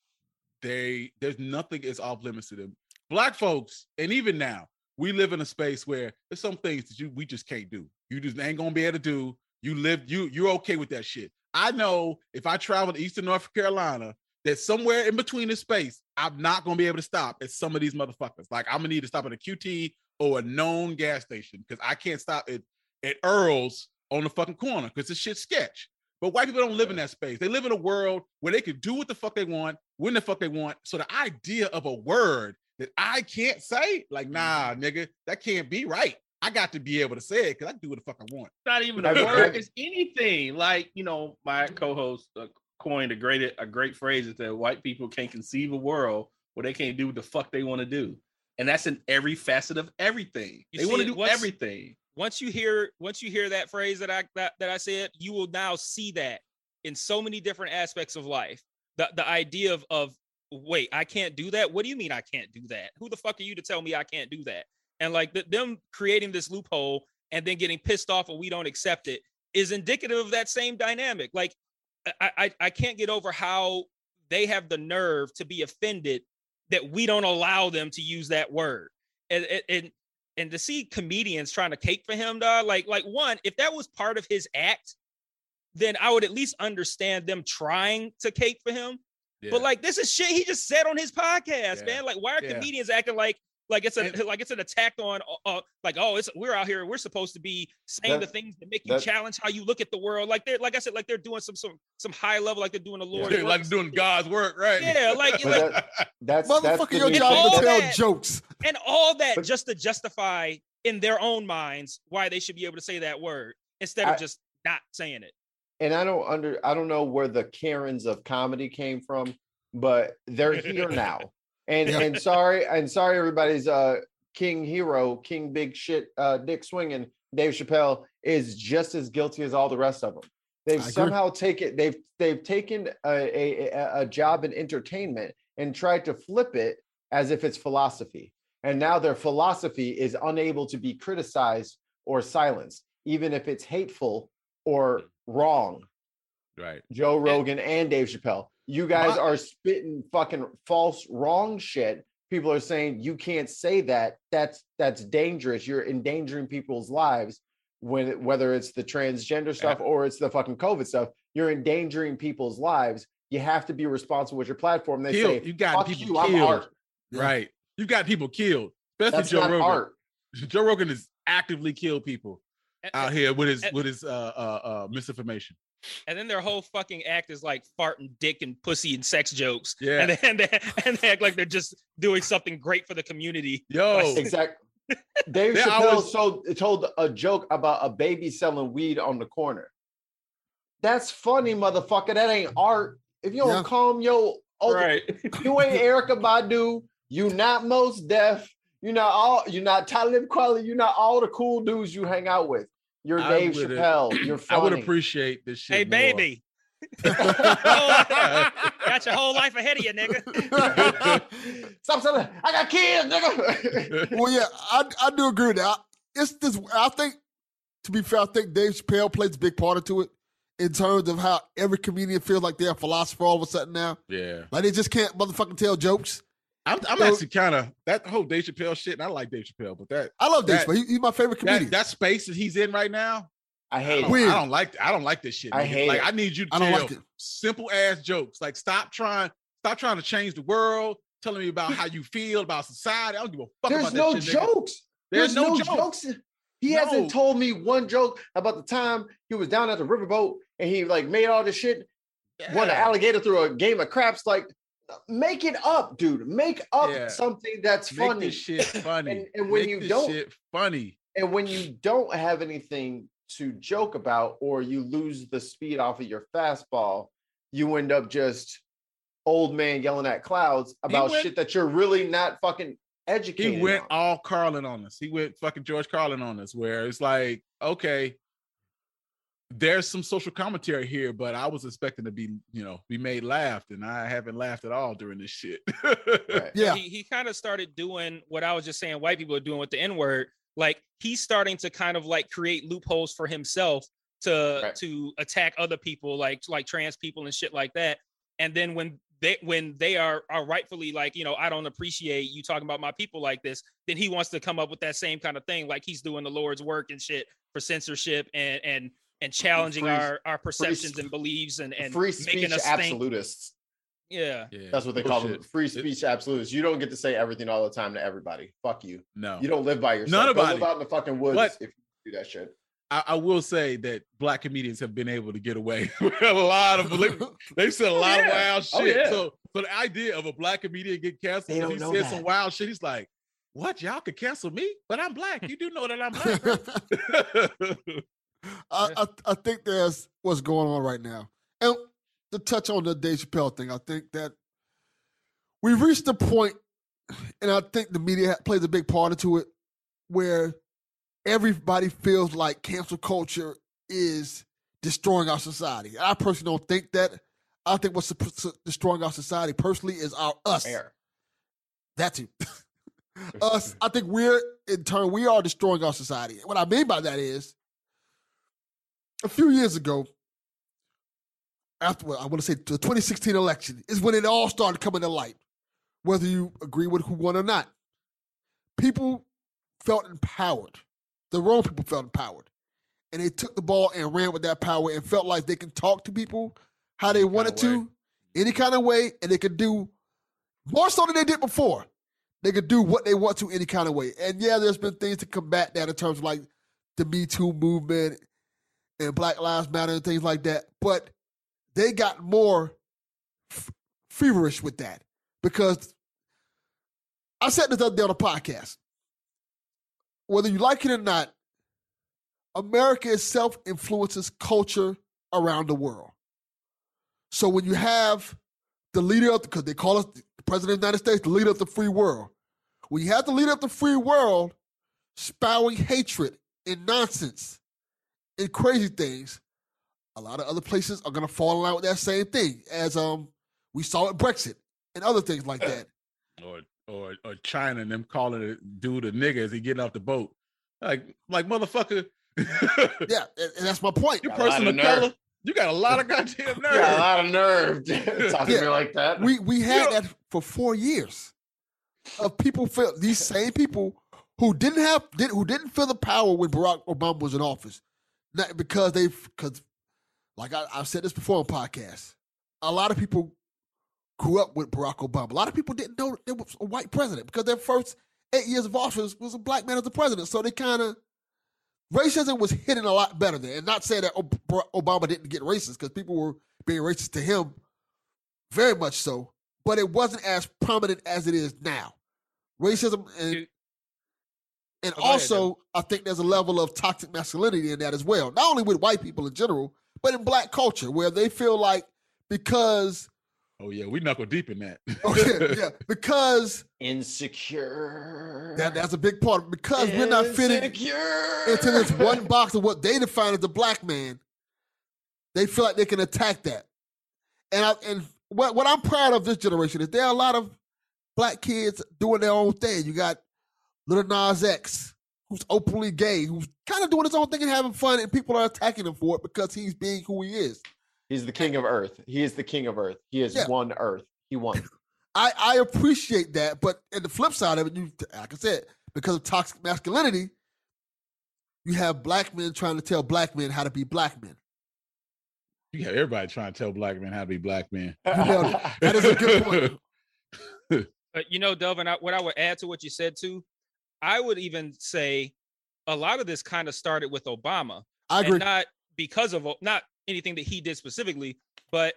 Speaker 5: they there's nothing is off limits to them. Black folks, and even now, we live in a space where there's some things that you we just can't do. You just ain't gonna be able to do. You live, you you're okay with that shit. I know if I travel to Eastern North Carolina, that somewhere in between this space, I'm not gonna be able to stop at some of these motherfuckers. Like I'm gonna need to stop at a QT or a known gas station because I can't stop at at Earl's on the fucking corner because this shit's sketch. But white people don't live in that space. They live in a world where they can do what the fuck they want, when the fuck they want. So the idea of a word that I can't say, like, nah, nigga, that can't be right. I got to be able to say it because I can do what the fuck I want.
Speaker 6: not even a word.
Speaker 3: have-
Speaker 6: It's anything. Like you know, my co-host uh, coined a great a great phrase is that white people can't conceive a world where they can't do what the fuck they want to do, and that's in every facet of everything.
Speaker 4: You
Speaker 6: they want to do
Speaker 4: what's-
Speaker 6: everything.
Speaker 4: Once you hear once you hear that phrase that I that, that I said, you will now see that in so many different aspects of life. The the idea of of wait, I can't do that. What do you mean I can't do that? Who the fuck are you to tell me I can't do that? And like th- them creating this loophole and then getting pissed off when we don't accept it is indicative of that same dynamic. Like I I, I can't get over how they have the nerve to be offended that we don't allow them to use that word. And, and- and to see comedians trying to cake for him, dog, like like one, if that was part of his act, then I would at least understand them trying to cake for him. But like this is shit he just said on his podcast,
Speaker 5: Yeah.
Speaker 4: man. Like why are
Speaker 5: Yeah.
Speaker 4: comedians acting like like it's a
Speaker 5: And-
Speaker 4: like it's an attack on uh, uh like oh it's we're out here we're supposed to be saying the things that make you
Speaker 3: that-
Speaker 4: challenge how you look at the world like they're like I said like they're doing some some some high level like they're doing the Lord <laughs>
Speaker 5: Yeah, like doing God's work, right?
Speaker 4: Yeah, like-
Speaker 3: But that- that's that's
Speaker 2: Motherfucker,
Speaker 3: the
Speaker 2: your job to tell
Speaker 4: that-
Speaker 2: jokes.
Speaker 4: and all that
Speaker 3: But-
Speaker 4: just to justify in their own minds why they should be able to say that word instead of
Speaker 3: I-
Speaker 4: just not saying it.
Speaker 3: and I don't under I don't know where the Karens of comedy came from, but they're <laughs> here now. And
Speaker 2: Yeah.
Speaker 3: and sorry and sorry everybody's uh King Hero, King Big Shit, uh Dick Swinging, Dave Chappelle is just as guilty as all the rest of them. They've
Speaker 2: I agree.
Speaker 3: somehow taken they've they've taken a, a a- a job in entertainment and tried to flip it as if it's philosophy. And now their philosophy is unable to be criticized or silenced, even if it's hateful or wrong.
Speaker 5: Right.
Speaker 3: Joe Rogan and Dave Chappelle. You guys are spitting fucking false, wrong shit. People are saying you can't say that. That's that's dangerous. You're endangering people's lives. When whether it's the transgender stuff or it's the fucking COVID stuff, you're endangering people's lives. You have to be responsible with your platform. They
Speaker 5: Killed.
Speaker 3: say,
Speaker 5: You got people
Speaker 3: you,
Speaker 5: killed. Right. You got people killed. Especially
Speaker 3: That's
Speaker 5: Joe Rogan.
Speaker 3: art. <laughs>
Speaker 5: Joe Rogan has actively killed people out here with his with his uh uh, uh misinformation.
Speaker 4: And then their whole fucking act is like farting dick and pussy and sex jokes.
Speaker 5: Yeah.
Speaker 4: And they, and they, and they act like they're just doing something great for the community.
Speaker 5: Yo, <laughs>
Speaker 3: Exactly. <laughs> Dave
Speaker 5: Yeah, I
Speaker 3: Chappelle
Speaker 5: was-
Speaker 3: told, told a joke about a baby selling weed on the corner. That's funny, motherfucker. That ain't art. If you don't
Speaker 2: Yeah.
Speaker 3: calm your, oh,
Speaker 6: right. <laughs>
Speaker 3: you ain't Erykah Badu. You not Mos Def. You not all. You're not Talib Kweli. You not all the cool dudes you hang out with. You're
Speaker 5: I
Speaker 3: Dave Chappelle. <clears throat> You're
Speaker 5: I would appreciate this shit.
Speaker 4: Hey,
Speaker 5: more.
Speaker 4: baby. <laughs> got your whole life ahead of you, nigga. <laughs>
Speaker 3: Stop selling. I got kids, nigga. <laughs>
Speaker 2: well, yeah, I, I do agree with that. It's this. I think, to be fair, I think Dave Chappelle plays a big part into it in terms of how every comedian feels like they're a philosopher all of a sudden now.
Speaker 5: Yeah,
Speaker 2: Like they just can't motherfucking tell jokes.
Speaker 5: I'm, I'm
Speaker 2: So-
Speaker 5: actually kind of that whole Dave Chappelle shit. And I like Dave Chappelle, but that
Speaker 2: I love Dave
Speaker 5: That-
Speaker 2: Chappelle. He- he's my favorite comedian.
Speaker 5: that, that space that he's in right now,
Speaker 3: I
Speaker 5: I
Speaker 3: hate
Speaker 5: don't,
Speaker 3: it.
Speaker 5: I don't like. I don't like this shit.
Speaker 3: I
Speaker 5: nigga.
Speaker 3: hate
Speaker 5: like
Speaker 3: it.
Speaker 5: I need you to
Speaker 2: I
Speaker 5: tell
Speaker 2: like
Speaker 5: simple ass jokes. Like stop trying. Stop trying to change the world, telling me about how you feel about society. I don't give a fuck
Speaker 3: There's
Speaker 5: about
Speaker 3: no
Speaker 5: that shit. nigga.
Speaker 3: jokes. There's, no, jokes. He
Speaker 5: No.
Speaker 3: hasn't told me one joke about the time he was down at the riverboat and he like made all this shit, won an alligator through a game of craps. Like, make it up, dude. Make up
Speaker 5: Yeah.
Speaker 3: something that's
Speaker 5: Make
Speaker 3: funny.
Speaker 5: this shit <laughs> funny.
Speaker 3: And- and when
Speaker 5: Make
Speaker 3: you
Speaker 5: this
Speaker 3: don't-
Speaker 5: shit funny.
Speaker 3: And when you don't have anything to joke about, or you lose the speed off of your fastball, you end up just old man yelling at clouds about
Speaker 5: went-
Speaker 3: shit that you're really not fucking educated.
Speaker 5: He went
Speaker 3: on.
Speaker 5: all Carlin on us. He went fucking George Carlin on us, where it's like, okay, there's some social commentary here, but I was expecting to be, you know, be made laughed, and I haven't laughed at all during this shit.
Speaker 3: Right. <laughs>
Speaker 2: Yeah.
Speaker 4: he, he kind of started doing what I was just saying white people are doing with the N word. Like he's starting to kind of like create loopholes for himself to
Speaker 3: Right.
Speaker 4: to attack other people, like like trans people and shit like that. And then when they when they are are rightfully like, you know, I don't appreciate you talking about my people like this, then he wants to come up with that same kind of thing, like he's doing the Lord's work and shit for censorship and and and challenging
Speaker 3: Free-
Speaker 4: our our perceptions
Speaker 3: sp-
Speaker 4: and beliefs and and
Speaker 3: free
Speaker 4: making
Speaker 3: speech
Speaker 4: us think.
Speaker 3: absolutists.
Speaker 4: Yeah.
Speaker 5: Yeah,
Speaker 3: That's what they call them. Free speech absolutists. You don't get to say everything all the time to everybody. Fuck you.
Speaker 5: No,
Speaker 3: You don't live by yourself.
Speaker 5: None
Speaker 3: Go
Speaker 5: about
Speaker 3: live out in the fucking woods
Speaker 5: What?
Speaker 3: if you do that shit.
Speaker 5: I, I will say that black comedians have been able to get away <laughs> with a lot of they've said a oh, lot of
Speaker 6: yeah.
Speaker 5: wild
Speaker 6: Oh,
Speaker 5: shit.
Speaker 6: yeah.
Speaker 5: So, so the idea of a black comedian get canceled because he
Speaker 3: know
Speaker 5: said some wild shit. He's like, "What? Y'all could cancel me, but I'm black. You do know that I'm <laughs> black." <laughs> right?"
Speaker 2: I, I I think there's what's going on right now. And to touch on the Dave Chappelle thing, I think that we've reached the point, and I think the media plays a big part into it, where everybody feels like cancel culture is destroying our society. I personally don't think that. I think what's destroying our society personally is our us.
Speaker 3: Fair.
Speaker 2: That too. us. I think we're in turn we are destroying our society. What I mean by that is, a few years ago, after well, I want to say the 2016 election is when it all started coming to light, whether you agree with who won or not. People felt empowered. The wrong people felt empowered, and they took the ball and ran with that power and felt like they can talk to people how they
Speaker 5: Any
Speaker 2: wanted
Speaker 5: way.
Speaker 2: to, any kind of way, and they could do more so than they did before. They could do what they want to any kind of way. And yeah, there's been things to combat that in terms of like the Me Too movement and Black Lives Matter and things like that. But they got more f- feverish with that because I said this other day on a podcast. Whether you like it or not, America itself influences culture around the world. So when you have the leader of, because they call us the president of the United States, the leader of the free world. When you have the leader of the free world spouting hatred and nonsense and crazy things, a lot of other places are going to fall in line with that same thing, as um we saw at Brexit and other things like that. <clears throat>
Speaker 5: or or or China and them calling it dude a nigga as he getting off the boat. Like like motherfucker. <laughs>
Speaker 2: Yeah, and, and that's my point.
Speaker 5: You
Speaker 3: Got a
Speaker 5: person
Speaker 3: of
Speaker 5: of
Speaker 3: nerve.
Speaker 5: color. You got a lot of goddamn
Speaker 3: You <laughs> got a lot of nerve <laughs> talking to
Speaker 2: Yeah.
Speaker 3: me like that.
Speaker 2: We we had
Speaker 5: Yeah.
Speaker 2: that for four years of people feel these same people who didn't have did, who didn't feel the power when Barack Obama was in office, not because they because like I, I've said this before on podcasts, a lot of people grew up with Barack Obama. A lot of people didn't know there was a white president because their first eight years of office was a black man as the president. So they kind of racism was hitting a lot better there. And not saying that Obama didn't get racist because people were being racist to him, very much so. But it wasn't as prominent as it is now. Racism and. And
Speaker 4: Oh, go ahead,
Speaker 2: also I think there's a level of toxic masculinity in that as well. Not only with white people in general, but in black culture where they feel like because
Speaker 5: Oh yeah, we knuckle deep in that. <laughs>
Speaker 2: okay, oh, yeah, <laughs> because
Speaker 3: Insecure.
Speaker 2: that, that's a big part. Because we're not fitting into this <laughs> one box of what they define as a black man, they feel like they can attack that. And I, and what what I'm proud of this generation is there are a lot of black kids doing their own thing. You got Lil Nas X, who's openly gay, who's kind of doing his own thing and having fun, and people are attacking him for it because he's being who he is.
Speaker 3: He's the king of Earth. He is the king of Earth. He is
Speaker 2: Yeah.
Speaker 3: one Earth. He won. <laughs>
Speaker 2: I, I appreciate that, but at the flip side of it, you like I said, because of toxic masculinity, you have black men trying to tell black men how to be black men.
Speaker 5: You got everybody trying to tell black men how to be black men.
Speaker 2: That is a good point. <laughs>
Speaker 4: But you know, Delvin, I, what I would add to what you said too, I would even say a lot of this kind of started with Obama.
Speaker 2: I
Speaker 4: and
Speaker 2: agree.
Speaker 4: not because of not anything that he did specifically, but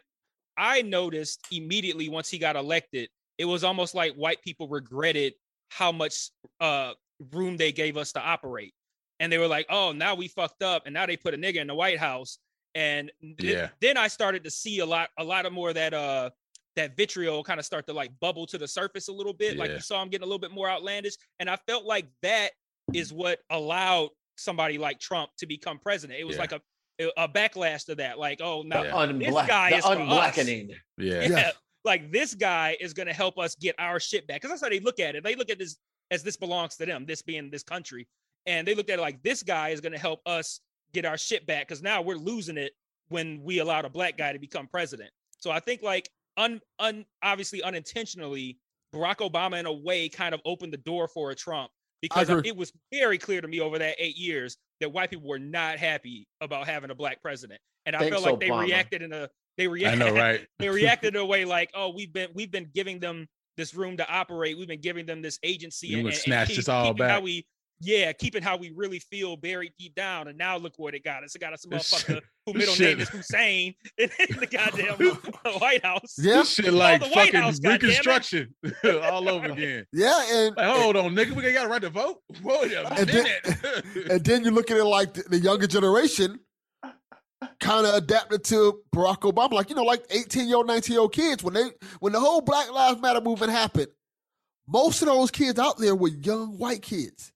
Speaker 4: I noticed immediately once he got elected, it was almost like white people regretted how much uh room they gave us to operate. And they were like, "Oh, now we fucked up and now they put a nigga in the White House." And th-
Speaker 5: Yeah.
Speaker 4: then I started to see a lot a lot of more of that uh that vitriol kind of start to like bubble to the surface a little bit. Like you saw him getting a little bit more outlandish. And I felt like that is what allowed somebody like Trump to become president. It was
Speaker 5: Yeah.
Speaker 4: like a a backlash to that. Like, oh no,
Speaker 5: Yeah.
Speaker 4: this
Speaker 3: unblack,
Speaker 4: guy
Speaker 3: the
Speaker 4: is for us.
Speaker 3: unblackening.
Speaker 5: Yeah.
Speaker 4: yeah,
Speaker 2: Yeah.
Speaker 4: like this guy is going to help us get our shit back. Because that's how they look at it. They look at this as this belongs to them, this being this country, and they looked at it like this guy is going to help us get our shit back. Because now we're losing it when we allowed a black guy to become president. So I think like un, un obviously unintentionally, Barack Obama in a way kind of opened the door for a Trump because
Speaker 2: uh,
Speaker 4: it was very clear to me over that eight years that white people were not happy about having a black president, and I
Speaker 3: Thanks,
Speaker 4: felt like they reacted in a they reacted
Speaker 5: know, <laughs> right?
Speaker 4: they reacted in a way like, oh, we've been we've been giving them this room to operate. We've been giving them this agency
Speaker 5: You
Speaker 4: and, and- and
Speaker 5: snatch
Speaker 4: keep-
Speaker 5: this all
Speaker 4: keeping how
Speaker 5: back.
Speaker 4: we yeah, keeping how we really feel buried deep down. And now look what it got us. It got us a
Speaker 5: This
Speaker 4: motherfucker
Speaker 5: shit-
Speaker 4: who middle
Speaker 5: shit-
Speaker 4: name is Hussein <laughs> in <laughs> the goddamn uh, White House.
Speaker 2: Yeah,
Speaker 5: This shit like fucking
Speaker 4: House,
Speaker 5: reconstruction <laughs> all over again.
Speaker 2: yeah, and
Speaker 5: Like, hold on, nigga, we got a right to vote. Wait a
Speaker 2: And then-
Speaker 5: minute.
Speaker 2: and then you look at it like the, the younger generation kind of adapted to Barack Obama. Like, you know, like 18 year old, 19 year old kids, when they when the whole Black Lives Matter movement happened, most of those kids out there were young white kids.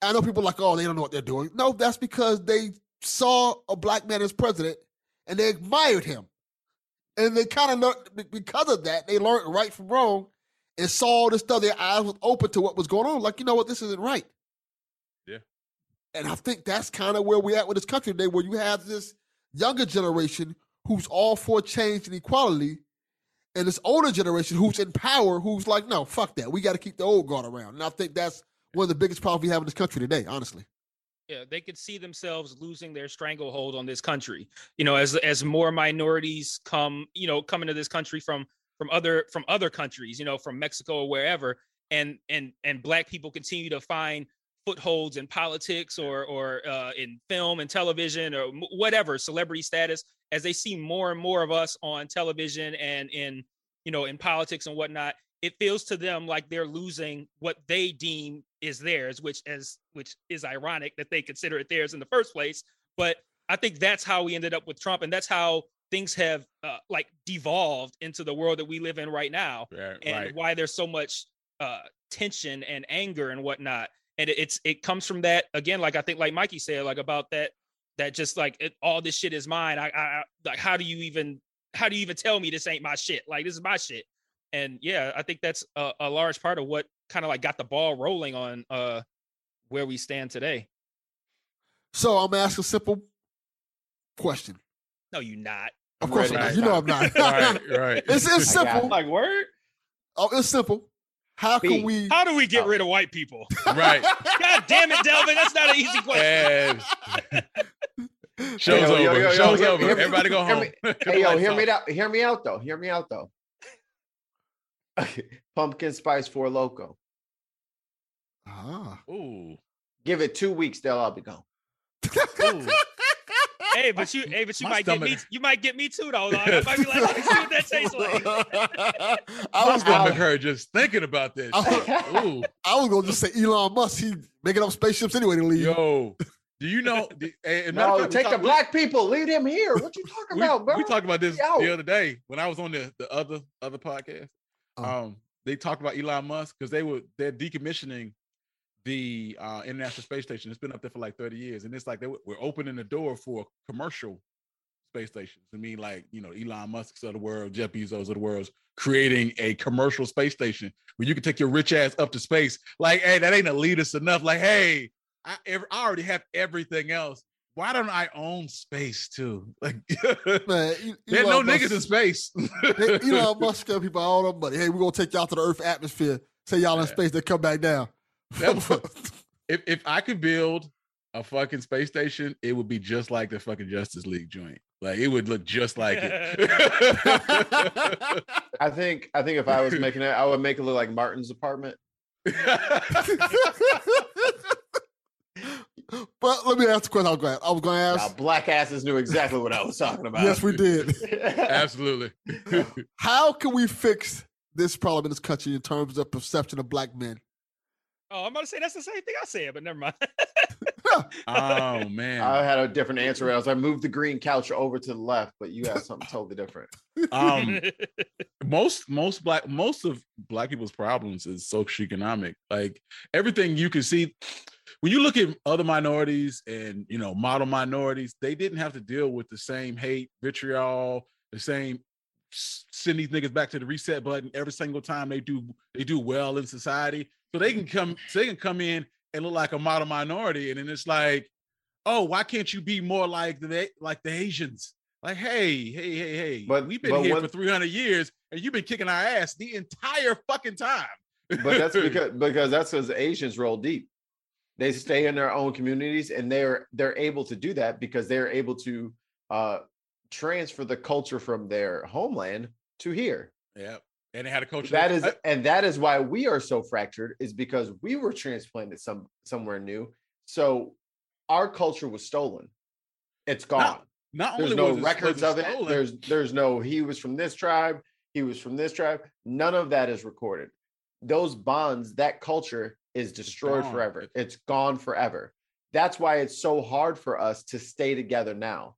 Speaker 2: I know people are like, oh, they don't know what they're doing. No, that's because they saw a black man as president and they admired him. And they kind of learned because of that, they learned right from wrong and saw all this stuff. Their eyes was open to what was going on. Like, you know what, this isn't right.
Speaker 5: Yeah.
Speaker 2: And I think that's kind of where we're at with this country today, where you have this younger generation who's all for change and equality, and this older generation who's in power, who's like, no, fuck that. We got to keep the old guard around. And I think that's one of the biggest problems we have in this country today, honestly.
Speaker 4: Yeah, they could see themselves losing their stranglehold on this country. You know, as as more minorities come, you know, come into this country from from other from other countries, you know, from Mexico or wherever, and and and black people continue to find footholds in politics or or uh, in film and television or whatever celebrity status as they see more and more of us on television and in you know in politics and whatnot it feels to them like they're losing what they deem is theirs which as which is ironic that they consider it theirs in the first place but i think that's how we ended up with trump and that's how things have uh, like devolved into the world that we live in right now and
Speaker 5: right.
Speaker 4: why there's so much uh tension and anger and whatnot and it's it comes from that again like i think like mikey said like about that that just like it, all this shit is mine I, I I like how do you even how do you even tell me this ain't my shit like this is my shit and yeah i think that's a, a large part of what kind of like got the ball rolling on uh where we stand today
Speaker 2: So I'm gonna ask a simple question.
Speaker 4: no you're not
Speaker 2: Of
Speaker 3: I'm
Speaker 2: course, I'm not. you know I'm not. <laughs>
Speaker 5: right, right.
Speaker 2: it's, it's
Speaker 3: I got
Speaker 2: simple.
Speaker 6: Like word.
Speaker 2: Oh, it's simple. How can we?
Speaker 4: how do we get
Speaker 3: Oh.
Speaker 4: rid of white people
Speaker 5: right. <laughs>
Speaker 4: god damn it delvin that's not an easy question
Speaker 5: And <laughs> show's
Speaker 3: Yo, yo,
Speaker 5: over.
Speaker 3: yo, yo,
Speaker 5: show's
Speaker 3: hear-
Speaker 5: over.
Speaker 3: hear me-
Speaker 5: Everybody go
Speaker 3: hear
Speaker 5: home.
Speaker 3: me- Hey, yo, hear
Speaker 5: off.
Speaker 3: me out. Hear me out though. Hear me out though. <laughs> Pumpkin spice for loco.
Speaker 2: Ah.
Speaker 5: Ooh.
Speaker 3: Give it two weeks, they'll all be gone.
Speaker 4: Hey but you <laughs> hey but you
Speaker 5: My
Speaker 4: might get me you might get me too though dog. i might be like let me see what that tastes like <laughs>
Speaker 2: I was gonna,
Speaker 5: stomach hurt just thinking about this.
Speaker 2: I
Speaker 5: Ooh.
Speaker 2: I was gonna just say Elon Musk. He making up spaceships anyway to leave.
Speaker 5: Yo. Do you know? the- and- and matter of
Speaker 3: No,
Speaker 5: fact, we
Speaker 3: take the
Speaker 5: talked- we-
Speaker 3: black people. Leave them here. What you talking
Speaker 5: we,
Speaker 3: about, bro?
Speaker 5: we talked about this the other day when I was on the, the other other podcast.
Speaker 2: Oh.
Speaker 5: Um, they talked about Elon Musk because they were they're decommissioning the uh, International Space Station. It's been up there for like 30 years, and it's like they were, opening the door for commercial space stations. I mean, like you know, Elon Musk's of the world, Jeff Bezos of the world, creating a commercial space station where you can take your rich ass up to space. Like, hey, that ain't elitist enough. Like, hey, I, I already have everything else. Why don't I own space too? <laughs> Like,
Speaker 2: Man,
Speaker 5: there's no
Speaker 2: Elon
Speaker 5: niggas in space. <laughs>
Speaker 2: They- Elon Musk tell people all the money. Hey, we're gonna take y'all to the Earth atmosphere. Say y'all in space, they come back down.
Speaker 5: That <laughs> if if I could build a fucking space station, it would be just like the fucking Justice League joint. Like it would look just like it.
Speaker 3: I think I think if I was making it, I would make it look like Martin's apartment.
Speaker 2: But let me ask the question. I was going. I was going to
Speaker 3: Now,
Speaker 2: ask.
Speaker 3: black asses knew exactly what I was talking about.
Speaker 2: Yes, we did. <laughs>
Speaker 5: Absolutely. <laughs>
Speaker 2: How can we fix this problem in this country in terms of perception of black men?
Speaker 4: Oh, I'm about to say that's the same thing I said, but never mind. <laughs>
Speaker 5: oh man.
Speaker 3: I had a different answer. I was like, move the green couch over to the left, but you had something totally different.
Speaker 5: um most most black most of black people's problems is socioeconomic like everything you can see when you look at other minorities and you know model minorities they didn't have to deal with the same hate vitriol the same send these niggas back to the reset button every single time they do they do well in society so they can come so they can come in and look like a model minority and then it's like oh why can't you be more like the like the asians like, hey, hey, hey, hey,
Speaker 3: But-
Speaker 5: we've been
Speaker 3: but
Speaker 5: here
Speaker 3: when-
Speaker 5: for 300 years and you've been kicking our ass the entire fucking time.
Speaker 3: But that's <laughs> because because that's because Asians roll deep. They stay in their own communities and they're they're able to do that because they're able to uh transfer the culture from their homeland to here.
Speaker 5: yeah. And they had a culture
Speaker 3: That is and that is why we are so fractured is because we were transplanted some somewhere new. So our culture was stolen. It's gone.
Speaker 5: not
Speaker 3: There's
Speaker 5: only
Speaker 3: no
Speaker 5: it-
Speaker 3: records of it.
Speaker 5: stolen,
Speaker 3: There's there's no he was from this tribe, he was from this tribe. None of that is recorded. Those bonds, that culture is destroyed
Speaker 5: gone.
Speaker 3: forever.
Speaker 5: It-
Speaker 3: It's gone forever. That's why it's so hard for us to stay together now.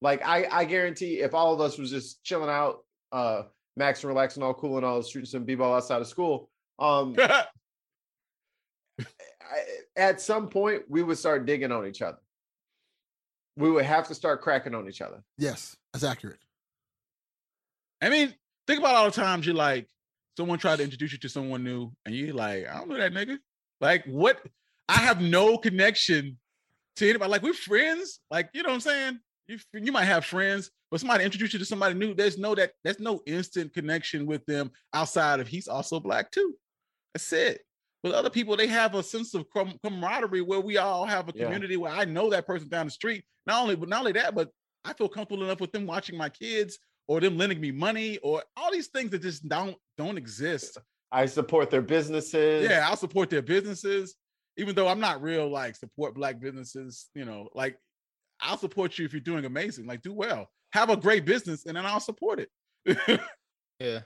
Speaker 3: Like I I guarantee if all of us was just chilling out, uh max and relaxing, all cool and all shooting some b-ball outside of school, um <laughs> I, at some point we would start digging on each other. We would have to start cracking on each other.
Speaker 2: Yes, that's accurate.
Speaker 5: I mean, think about all the times you're like, someone tried to introduce you to someone new, and you're like, I don't know that nigga. Like, what? I have no connection to anybody. Like, we're friends. Like, you know what I'm saying? You you might have friends, but somebody introduce you to somebody new. There's no that. There's no instant connection with them outside of he's also black too. That's it. With other people, they have a sense of com- camaraderie where we all have a
Speaker 3: Yeah.
Speaker 5: community where I know that person down the street. Not only, but not only that, but I feel comfortable enough with them watching my kids or them lending me money or all these things that just don't don't exist.
Speaker 3: I support their businesses.
Speaker 5: Yeah, I'll support their businesses, even though I'm not real like support black businesses. You know, like I'll support you if you're doing amazing. Like do well, have a great business, and then I'll support it. <laughs>
Speaker 4: yeah.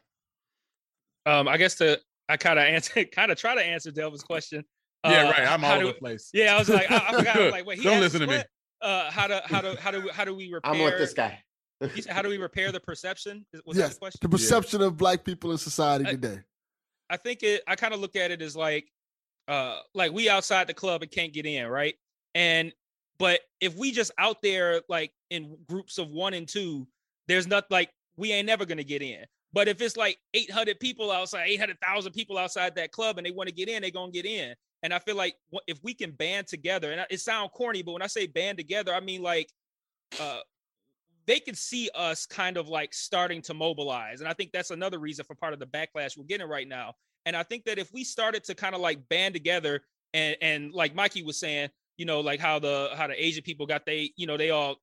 Speaker 4: Um, I guess to I kind of answer, <laughs> kind of try to answer Delvin's question.
Speaker 5: yeah,
Speaker 4: Uh,
Speaker 5: right. I'm
Speaker 4: how
Speaker 5: all
Speaker 4: do-
Speaker 5: over the place.
Speaker 4: Yeah, I was like, I, I forgot. I was <laughs> like, wait, he
Speaker 5: Don't listen to me.
Speaker 4: Uh, how do how do how do how do we repair?
Speaker 3: I'm with this guy.
Speaker 4: you said, how do we repair the perception? Is- Was that
Speaker 2: yes,
Speaker 4: the question?
Speaker 2: the perception of black people in society
Speaker 4: I-
Speaker 2: today.
Speaker 4: I think it. I kind of look at it as like, uh, like we outside the club and can't get in, right? And but if we just out there like in groups of one and two, there's not like we ain't never gonna get in. But if it's like 800 people outside, 800,000 people outside that club, and they want to get in, they gonna get in. And I feel like if we can band together, and it sounds corny, but when I say band together, I mean like, uh, they can see us kind of like starting to mobilize. And I think that's another reason for part of the backlash we're getting right now. And I think that if we started to kind of like band together and and like Mikey was saying, you know, like how the how the Asian people got they, you know, they all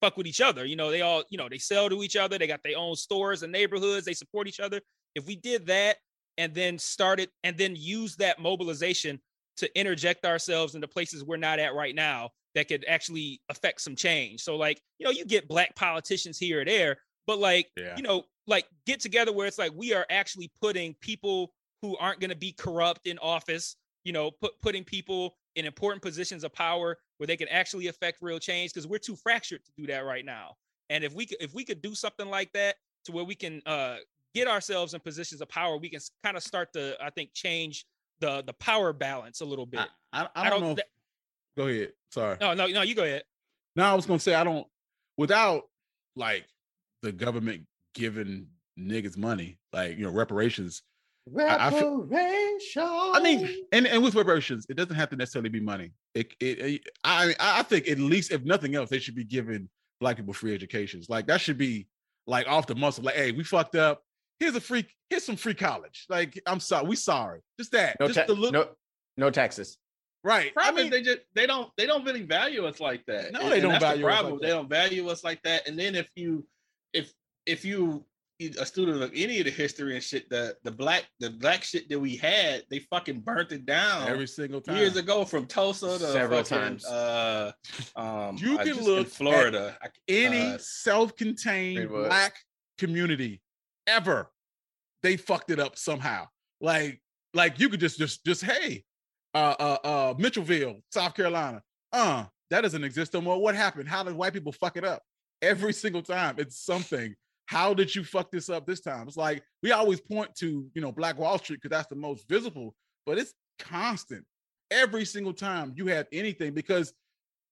Speaker 4: fuck with each other. You know, they all, you know, they sell to each other, they got their own stores and neighborhoods, they support each other. If we did that and then started and then use that mobilization to interject ourselves into places we're not at right now that could actually affect some change. So like, you know, you get black politicians here or there, but like,
Speaker 5: Yeah.
Speaker 4: you know, like get together where it's like we are actually putting people who aren't going to be corrupt in office, you know, put putting people in important positions of power where they can actually affect real change because we're too fractured to do that right now. And if we could if we could do something like that to where we can uh get ourselves in positions of power, we can kind of start to I think change the the power balance a little bit.
Speaker 5: I, I, I don't know. if-
Speaker 4: th-
Speaker 5: go ahead. Sorry.
Speaker 4: no, no, no, you go ahead.
Speaker 5: No, I was gonna say I don't without like the government giving niggas money, like you know, reparations. I feel- I mean, and, and with reparations, it doesn't have to necessarily be money. It, it, it- I I think at least if nothing else, they should be giving black people free educations. Like that should be like off the muscle. Like, hey, we fucked up. Here's a free. Here's some free college. Like, I'm sorry, we sorry. Just that.
Speaker 3: no,
Speaker 5: just
Speaker 3: ta-
Speaker 5: the look.
Speaker 3: no, no taxes.
Speaker 5: Right. I
Speaker 6: Probably
Speaker 5: mean,
Speaker 6: they just they don't they don't really value us like that.
Speaker 5: No,
Speaker 6: And-
Speaker 5: they
Speaker 6: and
Speaker 5: don't
Speaker 6: that's the
Speaker 5: value us like
Speaker 6: problem. They
Speaker 5: that.
Speaker 6: don't value us like that. And then if you if if you a student of any of the history and shit, the the black the black shit that we had, they fucking burnt it down
Speaker 5: every single time.
Speaker 6: years ago from Tulsa to
Speaker 3: Several
Speaker 6: fucking,
Speaker 3: times.
Speaker 6: Uh, um,
Speaker 5: You can
Speaker 6: just
Speaker 5: look
Speaker 6: Florida. I-
Speaker 5: Any
Speaker 6: uh,
Speaker 5: self-contained black community ever, they fucked it up somehow. Like, like you could just just just hey, uh uh uh Mitchellville, South Carolina. Uh, that doesn't exist no more. What happened? How did white people fuck it up? Every single time. It's something. How did you fuck this up this time? It's like we always point to, you know, Black Wall Street because that's the most visible, but it's constant. Every single time you have anything because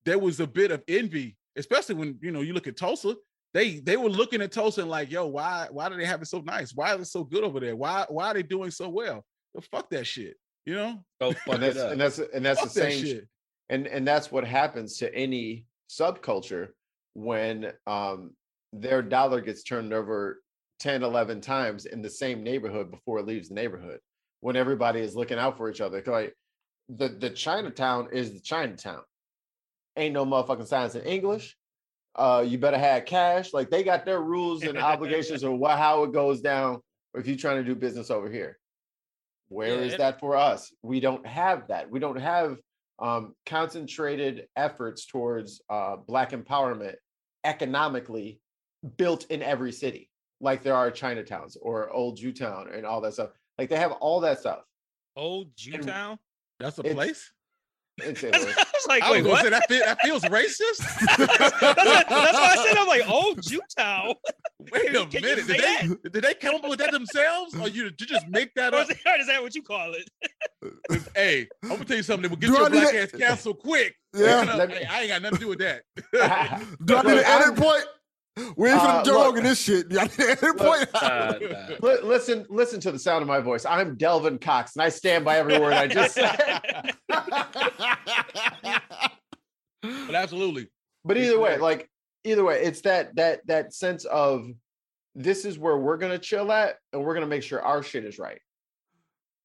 Speaker 5: there was a bit of envy, especially when you know you look at Tulsa. They they were looking at Tulsa and like, yo, why why do they have it so nice? Why is it so good over there? Why why are they doing so well? Well, fuck that shit. You know,
Speaker 6: go
Speaker 3: and that's and that's and that's
Speaker 5: fuck
Speaker 3: the
Speaker 5: that
Speaker 3: same
Speaker 5: shit.
Speaker 3: and and that's what happens to any subculture when um their dollar gets turned over 10 11 times in the same neighborhood before it leaves the neighborhood when everybody is looking out for each other like the the chinatown is the chinatown. Ain't no motherfucking signs in english. Uh you better have cash. Like they got their rules and obligations <laughs> of what how it goes down if you're trying to do business over here Where is
Speaker 4: Yeah, it-
Speaker 3: that for us? We don't have that. We don't have um, concentrated efforts towards uh, black empowerment economically built in every city like there are chinatowns or old jewtown and all that stuff. Like they have all that stuff.
Speaker 4: Old Jewtown.
Speaker 5: That's a place.
Speaker 3: In <laughs>
Speaker 4: I was like,
Speaker 5: I was
Speaker 4: wait,
Speaker 5: gonna
Speaker 4: what?
Speaker 5: say that, fe- that feels racist. <laughs> <laughs>
Speaker 4: that's, what, that's why I said I'm like, oh, Jewtown.
Speaker 5: Wait a
Speaker 4: Can
Speaker 5: minute. Did they, did they come up with that themselves, or you, you just make that
Speaker 4: Or
Speaker 5: up?
Speaker 4: is, that- is that what you call it?
Speaker 5: Uh, uh, hey, I'm gonna tell you something. That will get
Speaker 2: Do
Speaker 5: your
Speaker 2: I need
Speaker 5: black
Speaker 2: to-
Speaker 5: ass canceled quick.
Speaker 2: Yeah.
Speaker 5: You know,
Speaker 3: me-
Speaker 5: hey, I ain't got nothing to do with that.
Speaker 2: Do I need an edit point? We ain't
Speaker 3: Uh,
Speaker 2: finna Joe
Speaker 3: look.
Speaker 2: Rogan this shit. Do I need
Speaker 3: Look,
Speaker 2: point?
Speaker 6: Uh, <laughs> nah.
Speaker 3: Listen, listen to the sound of my voice. I'm Delvin Cox, and I stand by every word I just said. <laughs>
Speaker 5: but absolutely,
Speaker 3: but either way, like either way, it's that that that sense of this is where we're gonna chill at, and we're gonna make sure our shit is right.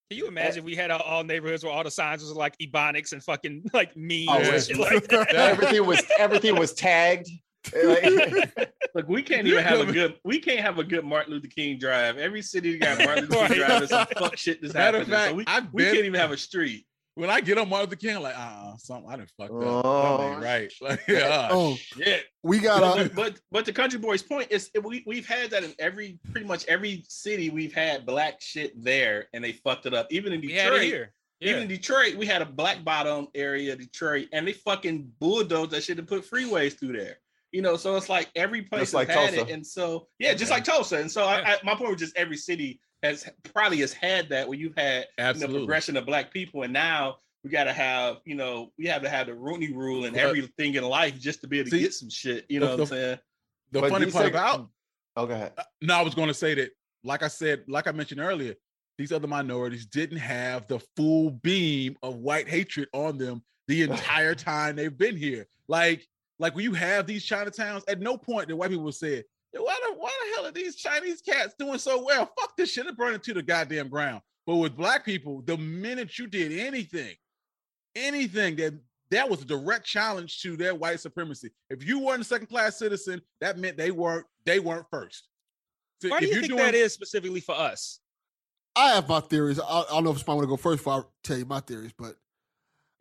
Speaker 4: Can you imagine if we had all, all neighborhoods where all the signs was like ebonics and fucking like memes
Speaker 3: Oh,
Speaker 4: and shit like <laughs> that?
Speaker 3: everything was everything was tagged. Like- <laughs>
Speaker 6: Look, we can't even have a good. We can't have a good Martin Luther King drive. Every city got Martin Luther King
Speaker 4: Right.
Speaker 6: drive. There's some fuck shit that's
Speaker 5: Matter
Speaker 6: happening.
Speaker 5: of fact,
Speaker 6: so we,
Speaker 5: I've
Speaker 6: we
Speaker 5: been-
Speaker 6: can't even have a street.
Speaker 5: when I get on Martin Luther King, I'm like, uh, something I didn't fuck up.
Speaker 3: Oh,
Speaker 5: ain't right. <laughs> Like, yeah,
Speaker 2: oh,
Speaker 6: Yeah,
Speaker 2: we got uh,
Speaker 6: but, but but the country boys point is we we've had that in every pretty much every city we've had black shit there and they fucked it up. Even in
Speaker 4: We had it
Speaker 6: Detroit,
Speaker 4: here. Yeah.
Speaker 6: even in Detroit, we had a black bottom area, Detroit, and they fucking bulldozed that shit to put freeways through there. You know, so it's like every place
Speaker 3: Just like
Speaker 6: has had
Speaker 3: Tulsa.
Speaker 6: it, and so yeah, just like Tulsa. And so I, I, my point was just every city has probably has had that where you've had you know, progression of black people, and now we got to have you know we have to have the Rooney Rule and
Speaker 5: But-
Speaker 6: everything in life just to be able to
Speaker 5: See,
Speaker 6: get some shit. You
Speaker 5: the-
Speaker 6: know what I'm saying?
Speaker 5: The
Speaker 3: But
Speaker 5: funny part
Speaker 3: things-
Speaker 5: about
Speaker 3: oh, go ahead.
Speaker 5: Uh, no, I was going to say that, like I said, like I mentioned earlier, these other minorities didn't have the full beam of white hatred on them the <laughs> entire time they've been here. Like, like when you have these Chinatowns, at no point did white people say, why the why the hell are these Chinese cats doing so well? Fuck this shit and burn it to the goddamn ground. But with black people, the minute you did anything, anything that that was a direct challenge to their white supremacy. If you weren't a second class citizen, that meant they weren't they weren't first. So
Speaker 4: Why do
Speaker 5: if
Speaker 4: you
Speaker 5: you're
Speaker 4: think
Speaker 5: doing-
Speaker 4: that is specifically for us?
Speaker 2: I have my theories. I, I don't know if somebody want to go first before I tell you my theories, but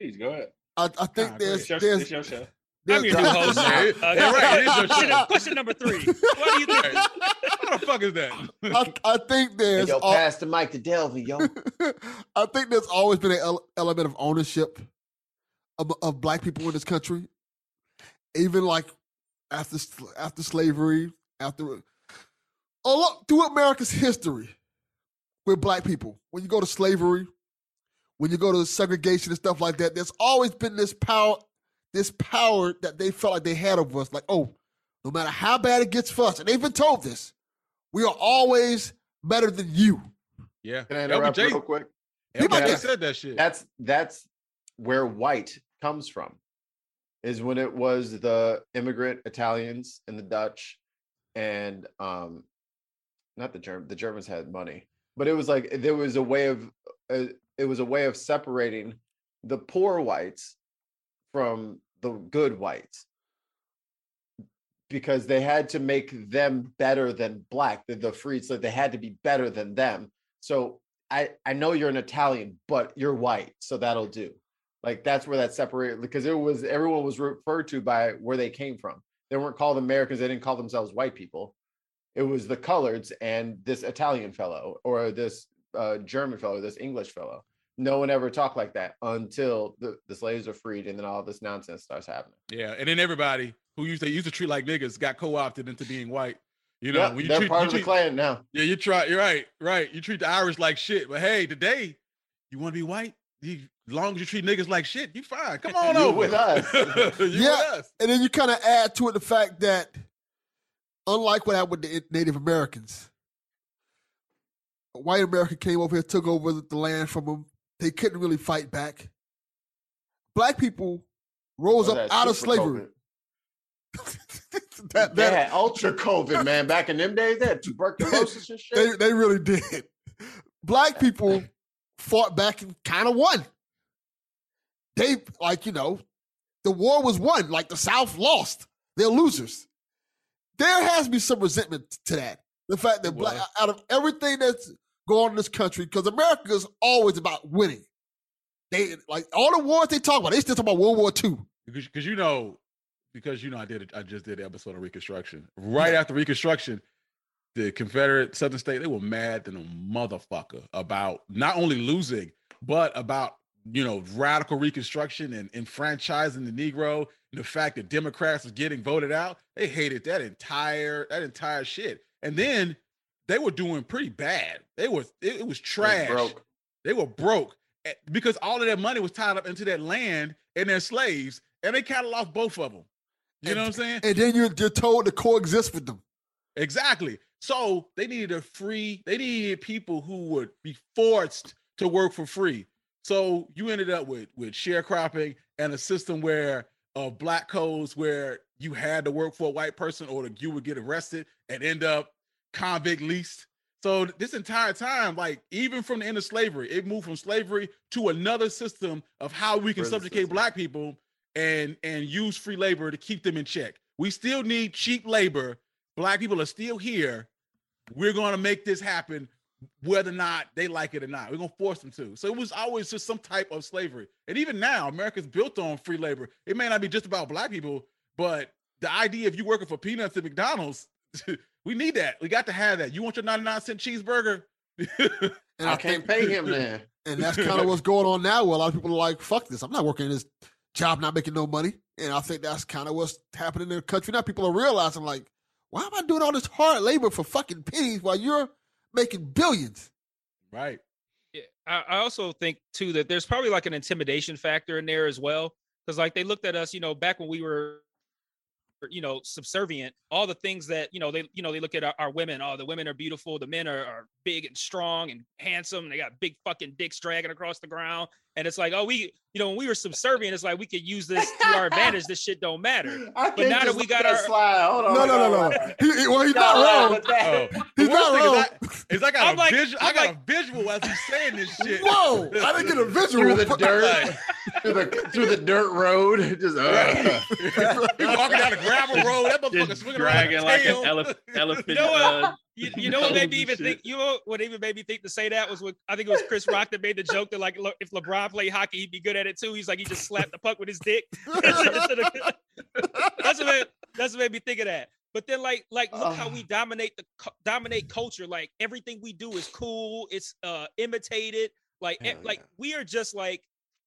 Speaker 6: Please go ahead.
Speaker 2: I, I think
Speaker 5: Nah, go
Speaker 2: there's there's,
Speaker 6: your show.
Speaker 2: there's
Speaker 4: I'm your new host.
Speaker 5: Yeah,
Speaker 4: Uh,
Speaker 5: yeah, right, it is
Speaker 4: question, question number three. What do you think? <laughs>
Speaker 5: what the fuck is that?
Speaker 2: I, I think
Speaker 3: Hey,
Speaker 2: there's
Speaker 3: yo,
Speaker 2: al-
Speaker 3: pass the mic to Delvey, yo. <laughs>
Speaker 2: I think there's always been an ele- element of ownership of, of black people in this country, even like after after slavery, after a lot through America's history with black people. When you go to slavery, when you go to segregation and stuff like that, there's always been this power, this power that they felt like they had over us. Like, oh, no matter how bad it gets for us, and they've been told this, we are always better than you.
Speaker 5: Yeah.
Speaker 3: Can I interrupt
Speaker 5: LBJ,
Speaker 3: real quick?
Speaker 2: He might
Speaker 5: LBJ said that shit.
Speaker 3: That's that's where white comes from. Is when it was the immigrant Italians and the Dutch, and um, not the German. The Germans had money, but it was like there was a way of uh, it was a way of separating the poor whites from the good whites. Because they had to make them better than black the, the free they had to be better than them. So i i know you're an italian but you're white so that'll do. Like that's where that separated because it was everyone was referred to by where they came from. They weren't called americans they didn't call themselves white people. It was the coloreds and this italian fellow or this uh, german fellow this english fellow no one ever talked like that until the, the slaves are freed and then all this nonsense starts happening
Speaker 5: Yeah, and then everybody who used to used to treat like niggas got co-opted into being white. You know,
Speaker 3: yeah,
Speaker 5: when you
Speaker 3: they're
Speaker 5: treat,
Speaker 3: part
Speaker 5: you
Speaker 3: of the clan now
Speaker 5: Yeah, you try. You're right. Right. You treat the Irish like shit, but hey, today you want to be white. You, as long as you treat niggas like shit, you fine. Come on <laughs>
Speaker 3: You're
Speaker 5: over
Speaker 3: with us. <laughs>
Speaker 5: You
Speaker 2: Yeah.
Speaker 5: with us.
Speaker 2: And then you kind of add to it the fact that, unlike what happened with the Native Americans, white America came over here, took over the land from them. They couldn't really fight back. Black people rose
Speaker 3: Oh,
Speaker 2: up out of slavery. <laughs>
Speaker 3: COVID.
Speaker 2: that,
Speaker 3: They had ultra COVID, man. Back in them days, they had tuberculosis and <laughs> shit.
Speaker 2: they really did. Black people fought back and kind of won. They, like, you know, the war was won. Like, the South lost. They're losers. There has to be some resentment to that. The fact that black, out of everything that's going on in this country, because America is always about winning. They like all the wars they talk about. They still talk about World War II.
Speaker 5: because you know because you know I did it, I just did an episode of Reconstruction. Right after Reconstruction, the Confederate Southern state they were mad than a motherfucker about not only losing but about you know radical Reconstruction and enfranchising the Negro and the fact that Democrats was getting voted out. They hated that entire that entire shit, and then they were doing pretty bad. They were it, it was trash.
Speaker 3: broke.
Speaker 5: They were broke eh, because all of their money was tied up into that land and their slaves, and they cattle off both of them. You know what I'm saying?
Speaker 2: And then you're, you're told to coexist with them.
Speaker 5: Exactly. So they needed a free, they needed people who would be forced to work for free. So you ended up with with sharecropping and a system where of black codes where you had to work for a white person or you would get arrested and end up convict leased. So this entire time, like even from the end of slavery, it moved from slavery to another system of how we can subjugate
Speaker 3: system.
Speaker 5: black people and and use free labor to keep them in check. We still need cheap labor. Black people are still here. We're going to make this happen whether or not they like it or not. We're going to force them to. So it was always just some type of slavery. And even now, America's built on free labor. It may not be just about black people, but the idea of you working for peanuts at McDonald's, <laughs> we need that. We got to have that. You want your 99 cent cheeseburger?
Speaker 2: And
Speaker 3: I can't pay him then.
Speaker 2: And that's kind of what's going on now where a lot of people are like, fuck this. I'm not working in this job, not making no money. And I think that's kind of what's happening in the country now. People are realizing, like, why am I doing all this hard labor for fucking pennies while you're making billions?
Speaker 5: right.
Speaker 4: Yeah, I, I also think too that there's probably like an intimidation factor in there as well, because like they looked at us, you know, back when we were, you know, subservient. All the things that you know they, you know, they look at our, our women. Oh, the women are beautiful. The men are, are big and strong and handsome. And they got big fucking dicks dragging across the ground. And it's like, oh, we, you know, when we were subservient, it's like we could use this to our <laughs> advantage. This shit don't matter.
Speaker 3: I can't
Speaker 4: now that we got
Speaker 3: that
Speaker 4: our-
Speaker 3: slide. Hold on.
Speaker 2: No, no, no,
Speaker 3: hold
Speaker 2: no. He, he- well, he's
Speaker 3: No,
Speaker 2: not
Speaker 3: no,
Speaker 2: wrong.
Speaker 3: that-
Speaker 5: Oh,
Speaker 2: He's not
Speaker 5: worst
Speaker 2: wrong.
Speaker 5: thing is I, is I got
Speaker 4: I'm
Speaker 5: a
Speaker 4: like-
Speaker 5: visual. I got
Speaker 4: like-
Speaker 5: a visual as he's saying this <laughs> shit.
Speaker 2: Whoa, I didn't get a visual.
Speaker 3: through the
Speaker 2: but-
Speaker 3: dirt, through the through the dirt road. <laughs> Just uh,
Speaker 5: he walking down a gravel road. That motherfucker swinging around
Speaker 6: dragging
Speaker 5: the
Speaker 6: like
Speaker 5: tail.
Speaker 6: an elef- elephant.
Speaker 4: You know
Speaker 6: uh,
Speaker 4: You, <laughs> you know what made me even
Speaker 6: shit.
Speaker 4: think? You know what even made me think to say that was what I think it was Chris Rock that made the joke that like look, if LeBron played hockey, he'd be good at it too. He's like he just slapped the puck with his dick. <laughs> that's what made, that's what made me think of that. But then like like look how we dominate the dominate culture. Like everything we do is cool. It's uh imitated. Like
Speaker 3: Hell
Speaker 4: like
Speaker 3: yeah.
Speaker 4: we are just like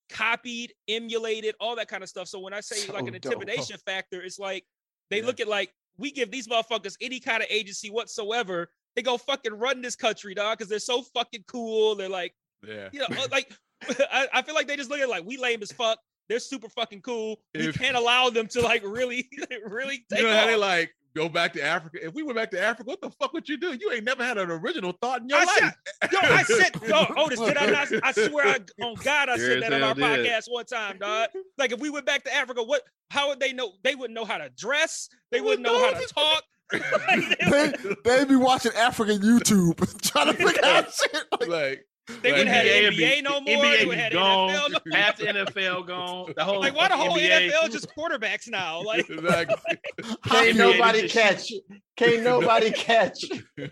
Speaker 4: copied, emulated, all that kind of stuff. So when I say like
Speaker 3: So
Speaker 4: an
Speaker 3: dope.
Speaker 4: intimidation factor, it's like they
Speaker 5: Yeah.
Speaker 4: look at like we give these motherfuckers any kind of agency whatsoever. They go fucking run this country, dog, because they're so fucking cool. They're like,
Speaker 5: Yeah.
Speaker 4: you know, uh, like <laughs> I, I feel like they just look at it like we lame as fuck. They're super fucking cool. We can't allow them to like really, <laughs> really take
Speaker 5: You know how they like go back to Africa? If we went back to Africa, what the fuck would you do? You ain't never had an original thought in your
Speaker 4: I
Speaker 5: life.
Speaker 4: Yo, I said, yo, <laughs> Otis, did I not? I swear, I, on God, I said that on our
Speaker 6: did.
Speaker 4: podcast one time, dog. Like, if we went back to Africa, what? How would they know? They wouldn't know how to dress. They wouldn't know how to talk. <laughs> <laughs> Like, they
Speaker 2: they, they be watching African YouTube trying to figure out shit. Like,
Speaker 5: like
Speaker 4: They wouldn't have
Speaker 6: NBA
Speaker 4: NBA, no more.
Speaker 6: NBA
Speaker 4: they
Speaker 6: be
Speaker 4: would have. NFL. No
Speaker 6: Half the NFL gone. The whole
Speaker 4: Like why the whole
Speaker 6: NBA.
Speaker 4: NFL <laughs> just quarterbacks now? Like
Speaker 5: Exactly.
Speaker 3: Can't
Speaker 6: NBA
Speaker 3: nobody
Speaker 6: just-
Speaker 3: catch. Can't <laughs> nobody catch.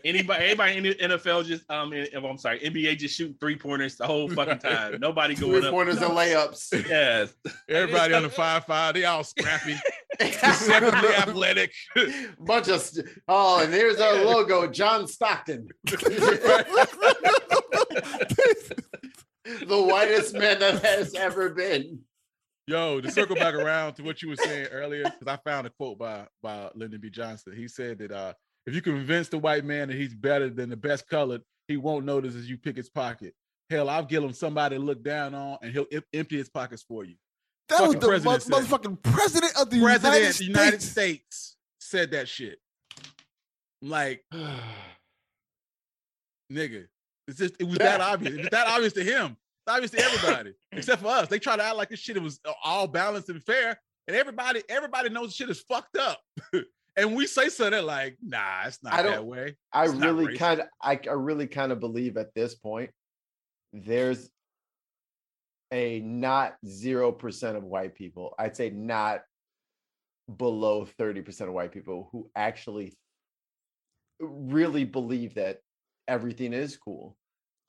Speaker 6: Anybody, everybody in the NFL just um, in- I'm sorry, NBA just shooting three pointers the whole fucking time. <laughs> Nobody going
Speaker 3: Three
Speaker 6: up.
Speaker 3: pointers and layups. <laughs>
Speaker 6: Yes,
Speaker 5: Everybody on the five five, they all scrappy, deceptively athletic.
Speaker 3: Bunch of st- oh, and here's our logo, John Stockton, the whitest man that has ever been.
Speaker 5: Yo, to circle back around to what you were saying earlier, because I found a quote by by Lyndon B. Johnson. He said that uh, if you convince the white man that he's better than the best colored, he won't notice as you pick his pocket. Hell, I'll give him somebody to look down on, and he'll em- empty his pockets for you.
Speaker 2: That was the
Speaker 5: president
Speaker 2: mo- motherfucking president of the
Speaker 5: President
Speaker 2: United States.
Speaker 5: United States said that shit. I'm like, <sighs> nigga, it's just it was that obvious. It was that obvious to him. It's obvious to everybody, except for us. They try to act like this shit was uh, all balanced and fair, and everybody, everybody knows shit is fucked up. <laughs> and we say something like, nah, it's not
Speaker 3: I
Speaker 5: that way.
Speaker 3: I
Speaker 5: It's not
Speaker 3: really kind of, I, I really kind of believe at this point, there's a not zero percent of white people. I'd say not below thirty percent of white people who actually really believe that everything is cool,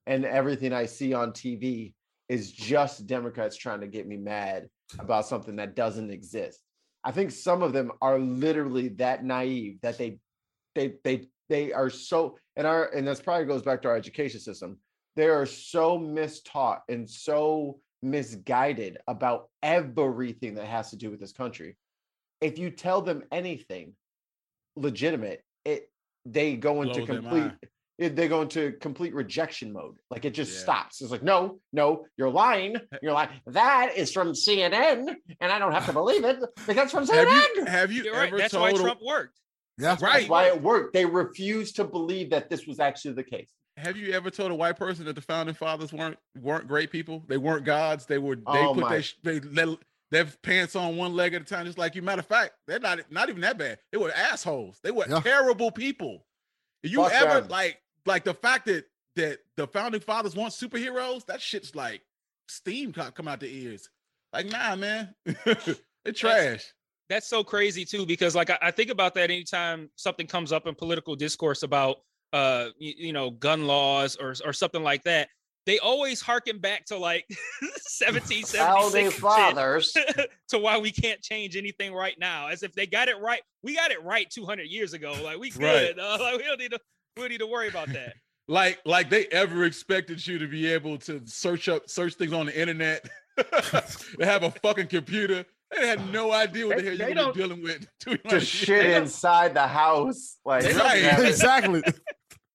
Speaker 3: and everything I see on TV is just Democrats trying to get me mad about something that doesn't exist. I think some of them are literally that naive that they they they they are so and our and that's probably goes back to our education system they are so mistaught and so misguided about everything that has to do with this country if you tell them anything legitimate it they go into
Speaker 5: their
Speaker 3: complete. It, they go into complete rejection mode like it just
Speaker 5: Yeah.
Speaker 3: stops it's like no no you're lying you're lying. that is from cnn and i don't have to <laughs> believe it because it's from
Speaker 5: Have
Speaker 3: cnn
Speaker 5: you have you
Speaker 4: you're right.
Speaker 5: ever
Speaker 4: That's
Speaker 5: told
Speaker 4: why
Speaker 5: a-
Speaker 4: Trump worked.
Speaker 2: Yeah.
Speaker 5: right?
Speaker 3: that's why it worked they refused to believe that this was actually the case
Speaker 5: Have you ever told a white person that the founding fathers weren't weren't great people? They weren't gods. They were they
Speaker 3: Oh
Speaker 5: put
Speaker 3: my.
Speaker 5: their sh- they let their pants on one leg at a time. Just like you. Matter of fact, they're not not even that bad. They were assholes. They were
Speaker 2: Yeah.
Speaker 5: terrible people. You
Speaker 3: Fuck
Speaker 5: ever
Speaker 3: them.
Speaker 5: like like the fact that that the founding fathers want superheroes? That shit's like steam come out the ears. Like nah, man, <laughs> it's trash.
Speaker 4: that's so crazy too because like I, I think about that anytime something comes up in political discourse about uh you, you know gun laws or or something like that they always harken back to like <laughs> 1776
Speaker 3: founding fathers <laughs>
Speaker 4: to why we can't change anything right now as if they got it right we got it right 200 years ago like we
Speaker 5: Right.
Speaker 4: good dog. like we don't need to we don't need to worry about that <laughs>
Speaker 5: like like they ever expected you to be able to search up search things on the internet <laughs> they have a fucking computer they had no idea what the
Speaker 6: They-
Speaker 5: hell you were dealing with <laughs>
Speaker 3: just shit inside the house like
Speaker 6: They
Speaker 3: something
Speaker 5: don't-
Speaker 2: exactly.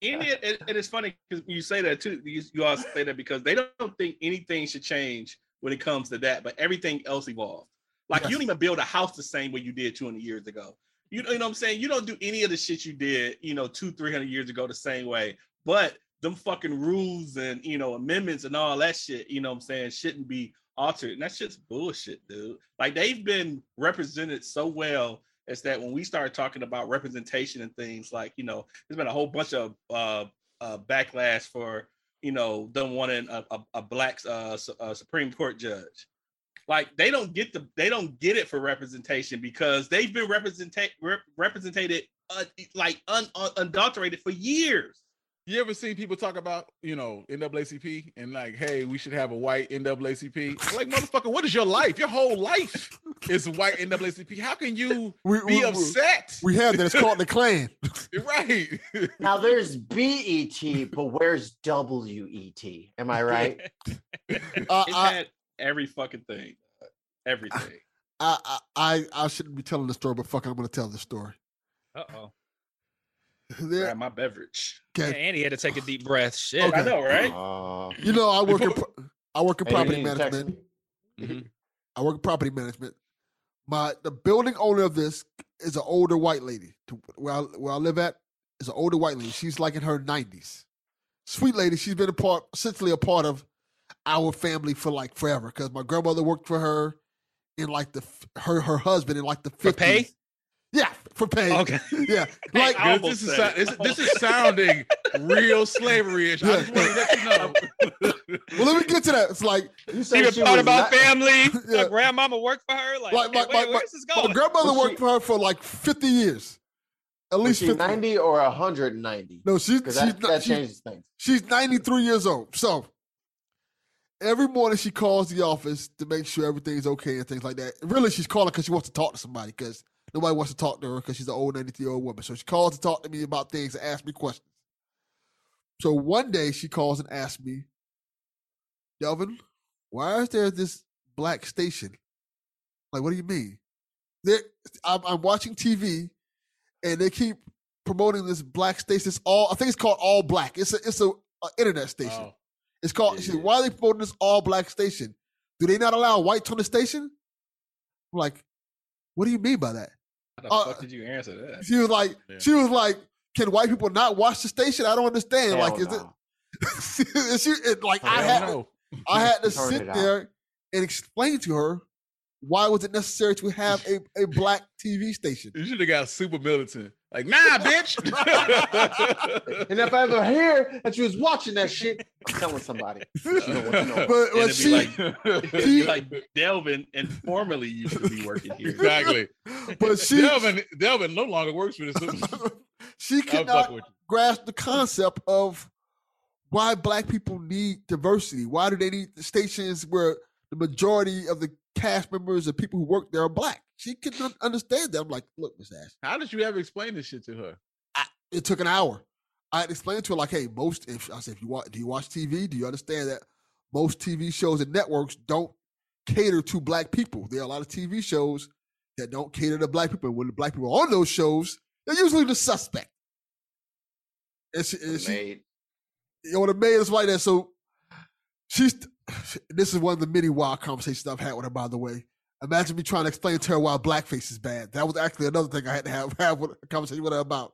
Speaker 6: And it, it, it is funny because you say that too. You, you all say that because they don't think anything should change when it comes to that, but everything else evolved. Like
Speaker 2: Yes.
Speaker 6: you don't even build a house the same way you did 200 years ago. You, know- you know what I'm saying? You don't do any of the shit you did, you know, two, 300 years ago the same way. But them fucking rules and, you know, amendments and all that shit, you know what I'm saying, shouldn't be altered. And that shit's bullshit, dude. Like they've been represented so well is that when we start talking about representation and things like, you know, there's been a whole bunch of uh, uh, backlash for, you know, them wanting a, a, a black uh, su- uh, Supreme Court judge. Like they don't get the they don't get it for representation because they've been represented rep- represented uh, like un, un, unadulterated for years.
Speaker 5: you ever seen people talk about you know NAACP and like hey we should have a white NAACP like motherfucker what is your life? Your whole life is white NAACP how can you
Speaker 2: We,
Speaker 5: be
Speaker 2: we, we,
Speaker 5: upset?
Speaker 2: we have that. It's called the Klan. <laughs>
Speaker 5: right.
Speaker 3: Now there's bet but where's wet am i right? <laughs>
Speaker 2: Uh,
Speaker 6: It's
Speaker 2: I,
Speaker 6: had every fucking thing, <laughs> everything.
Speaker 2: I, I, I, I shouldn't be telling the story, but fuck, I'm going to tell the story.
Speaker 4: uh-oh <laughs>
Speaker 2: There,
Speaker 6: Grab my beverage.
Speaker 4: yeah,
Speaker 2: okay,
Speaker 4: andy had to take a deep breath shit
Speaker 2: Okay.
Speaker 6: I know, right?
Speaker 3: uh,
Speaker 2: you know, I work in,
Speaker 5: Before-
Speaker 2: pro- I work in
Speaker 3: hey,
Speaker 2: property
Speaker 3: need to text
Speaker 2: management.
Speaker 3: me.
Speaker 5: Mhm.
Speaker 2: I work in property management. My the building owner of this is an older white lady. To where I, where I live at is an older white lady. She's like in her nineties. Sweet lady. She's been a part, essentially a part of our family for like forever. Because my grandmother worked for her in like the her her husband in like the
Speaker 4: For
Speaker 2: fifties.
Speaker 4: pay?
Speaker 2: Yeah, for pay.
Speaker 4: Okay. <laughs>
Speaker 2: Yeah, <laughs> like
Speaker 6: I
Speaker 5: This,
Speaker 6: almost
Speaker 5: is,
Speaker 6: said
Speaker 5: sou-
Speaker 6: it.
Speaker 5: this, this is sounding real slavery-ish. I just want to let you know. <laughs>
Speaker 2: well, let me get to that. It's like
Speaker 3: You
Speaker 4: She
Speaker 3: said
Speaker 4: even
Speaker 3: she
Speaker 4: thought
Speaker 3: was
Speaker 4: about
Speaker 3: not-
Speaker 4: family.
Speaker 2: Yeah.
Speaker 4: Her grandmama worked for her. Like,
Speaker 2: Like,
Speaker 4: okay,
Speaker 2: like,
Speaker 4: wait,
Speaker 2: like,
Speaker 4: where's this
Speaker 2: my grandmother
Speaker 3: Was
Speaker 2: worked
Speaker 3: she-
Speaker 2: for her for like fifty years, at least
Speaker 3: she
Speaker 2: 50.
Speaker 3: 90 or 190?
Speaker 2: No, she's
Speaker 3: Because
Speaker 2: she's
Speaker 3: that,
Speaker 2: not,
Speaker 3: that
Speaker 2: she's,
Speaker 3: changes things.
Speaker 2: she's ninety three years old. So every morning she calls the office to make sure everything's okay and things like that. Really, she's calling because she wants to talk to somebody because nobody wants to talk to her because she's an old ninety three year old woman. So she calls to talk to me about things and ask me questions. So one day she calls and asks me, Delvin, why is there this black station? Like, what do you mean? I'm, I'm watching TV, and they keep promoting this black station. It's all I think it's called All Black. It's a it's a, a internet station.
Speaker 5: Oh,
Speaker 2: It's called.
Speaker 3: Yeah,
Speaker 2: said, why are they promoting this all black station? Do they not allow whites on the station? I'm like, what do you mean by that?
Speaker 6: How the
Speaker 2: Uh,
Speaker 6: fuck did you answer that?
Speaker 2: She was like,
Speaker 5: Yeah.
Speaker 2: she was like, can white people not watch the station? I don't understand.
Speaker 3: Hell
Speaker 2: like, is
Speaker 3: no.
Speaker 2: it? <laughs> she, it, like, I
Speaker 5: hell
Speaker 2: had,
Speaker 5: no.
Speaker 2: I had to sit there and explain to her why was it necessary to have a, a black TV station.
Speaker 5: You should have got super militant. Like, nah, <laughs> bitch. <laughs>
Speaker 3: And if I ever hear that you was watching that shit, I'm telling somebody. <laughs> You know you know.
Speaker 2: But, but she,
Speaker 6: like,
Speaker 2: she-
Speaker 6: like Delvin and formerly used to be working here.
Speaker 5: exactly.
Speaker 2: but she,
Speaker 5: Delvin, Delvin no longer works for the
Speaker 2: she could
Speaker 5: I'm
Speaker 2: not
Speaker 5: fucking with you.
Speaker 2: grasp the concept of why black people need diversity. Why do they need the stations where the majority of the cast members and people who work there are black? She could not understand that. I'm like, look, Miss Ash,
Speaker 5: How did you ever explain this shit to her?
Speaker 2: it took an hour. I had explained to her like, hey, most if I said if you want do you watch TV? Do you understand that most TV shows and networks don't cater to black people? There are a lot of TV shows that don't cater to black people. And when the black people are on those shows, they're usually the suspect. And she, and she,
Speaker 3: Made.
Speaker 2: you know, the maid is like that. So she's this is one of the many wild conversations I've had with her, by the way. Imagine me trying to explain to her why blackface is bad. That was actually another thing I had to have, <laughs> have with, a conversation with her about.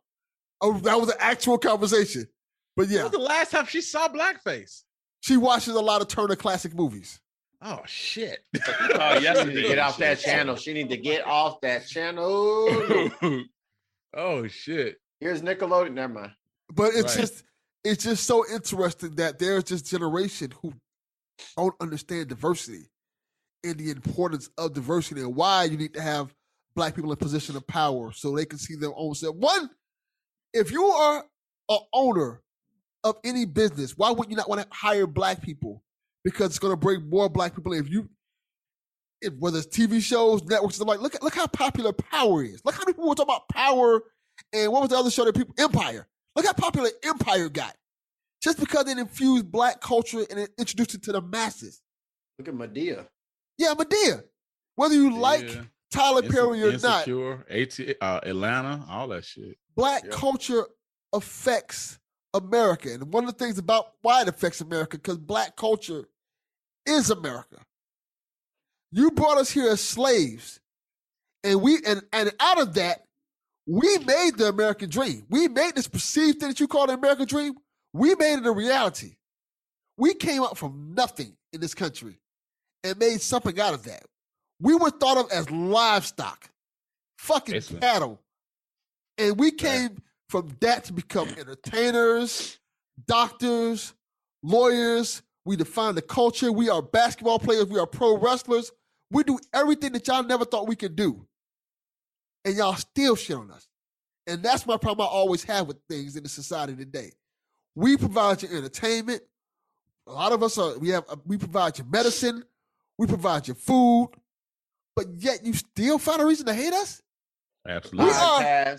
Speaker 2: Oh, that was an actual conversation. But
Speaker 5: When
Speaker 2: yeah,
Speaker 5: was the last time she saw blackface?
Speaker 2: she watches a lot of Turner classic movies.
Speaker 5: Oh shit. <laughs>
Speaker 6: Oh,
Speaker 3: She
Speaker 6: yes,
Speaker 3: need to get off that <laughs> channel. She need to get off that channel.
Speaker 5: oh shit.
Speaker 3: Here's Nickelodeon. Never mind.
Speaker 2: But it's
Speaker 5: Right.
Speaker 2: just it's just so interesting that there's this generation who don't understand diversity and the importance of diversity and why you need to have black people in position of power so they can see their own self. One, if you are an owner of any business, why would you not want to hire black people? Because it's going to bring more black people in. If you, if, whether it's TV shows, networks, stuff like look at look how popular Power is. Look how many people were talking about Power, and what was the other show that people Empire? Look how popular Empire got, just because it infused black culture and it introduced it to the masses.
Speaker 3: Look at Madea.
Speaker 2: Yeah, Madea. Whether you like Tyler
Speaker 5: Inse-
Speaker 2: Perry or not,
Speaker 5: Insecure, AT, uh, Atlanta, all that shit.
Speaker 2: black
Speaker 3: Yep.
Speaker 2: culture affects America. And one of the things about why it affects America, because black culture is America. You brought us here as slaves. And we and, and out of that, we made the American dream. We made this perceived thing that you call the American dream. We made it a reality. We came up from nothing in this country and made something out of that. We were thought of as livestock, fucking
Speaker 5: Basically.
Speaker 2: cattle. And we
Speaker 5: Yeah.
Speaker 2: came from that to become entertainers, doctors, lawyers. We define the culture. We are basketball players. We are pro wrestlers. We do everything that y'all never thought we could do. And y'all still shit on us. And that's my problem I always have with things in the society today. We provide your entertainment. A lot of us are, we have, uh, we provide your medicine. We provide your food. But yet you still find a reason to hate us?
Speaker 5: Absolutely.
Speaker 2: We are-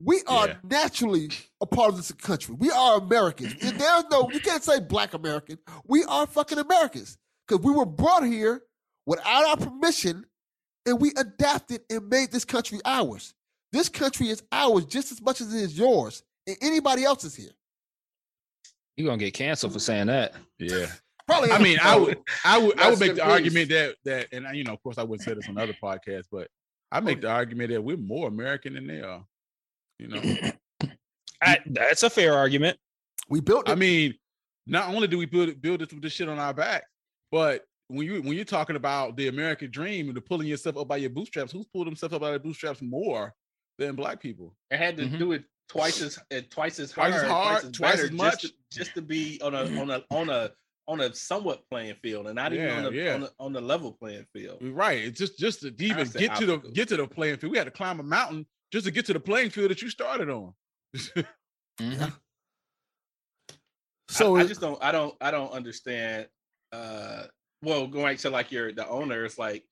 Speaker 2: We are
Speaker 5: Yeah.
Speaker 2: naturally a part of this country. We are Americans. And There's no, you can't say black American. We are fucking Americans because we were brought here without our permission and we adapted and made this country ours. This country is ours just as much as it is yours and anybody else's here.
Speaker 4: You're gonna get canceled for saying that.
Speaker 5: Yeah.
Speaker 2: Probably.
Speaker 5: I mean, I would, I would, I would make the
Speaker 3: peace.
Speaker 5: argument that that, and you know, of course, I wouldn't say this on other podcasts, but I make
Speaker 2: Oh,
Speaker 5: the argument that we're more American than they are. You know, <clears throat>
Speaker 4: I, that's a fair argument.
Speaker 2: we built it.
Speaker 5: I mean, not only do we build build this, this shit on our back, but when you when you're talking about the American dream and the pulling yourself up by your bootstraps, who's pulled themselves up by their bootstraps more than black people.
Speaker 6: and had to
Speaker 4: Mhm.
Speaker 6: do it twice as twice as
Speaker 5: Twice
Speaker 6: hard,
Speaker 5: as hard, twice
Speaker 6: better
Speaker 5: as much.
Speaker 6: just to, just to be on a on a on a on a somewhat playing field, and not even on the,
Speaker 5: yeah.
Speaker 6: on a on a level playing field.
Speaker 5: Right. It's just just to even
Speaker 6: Constant
Speaker 5: get to the get to the playing field. We had to climb a mountain just to get to the playing field that you started on. <laughs>
Speaker 4: Mhm.
Speaker 2: So
Speaker 6: I, I just don't I don't I don't understand. Uh, well, going to like your the owner, it's like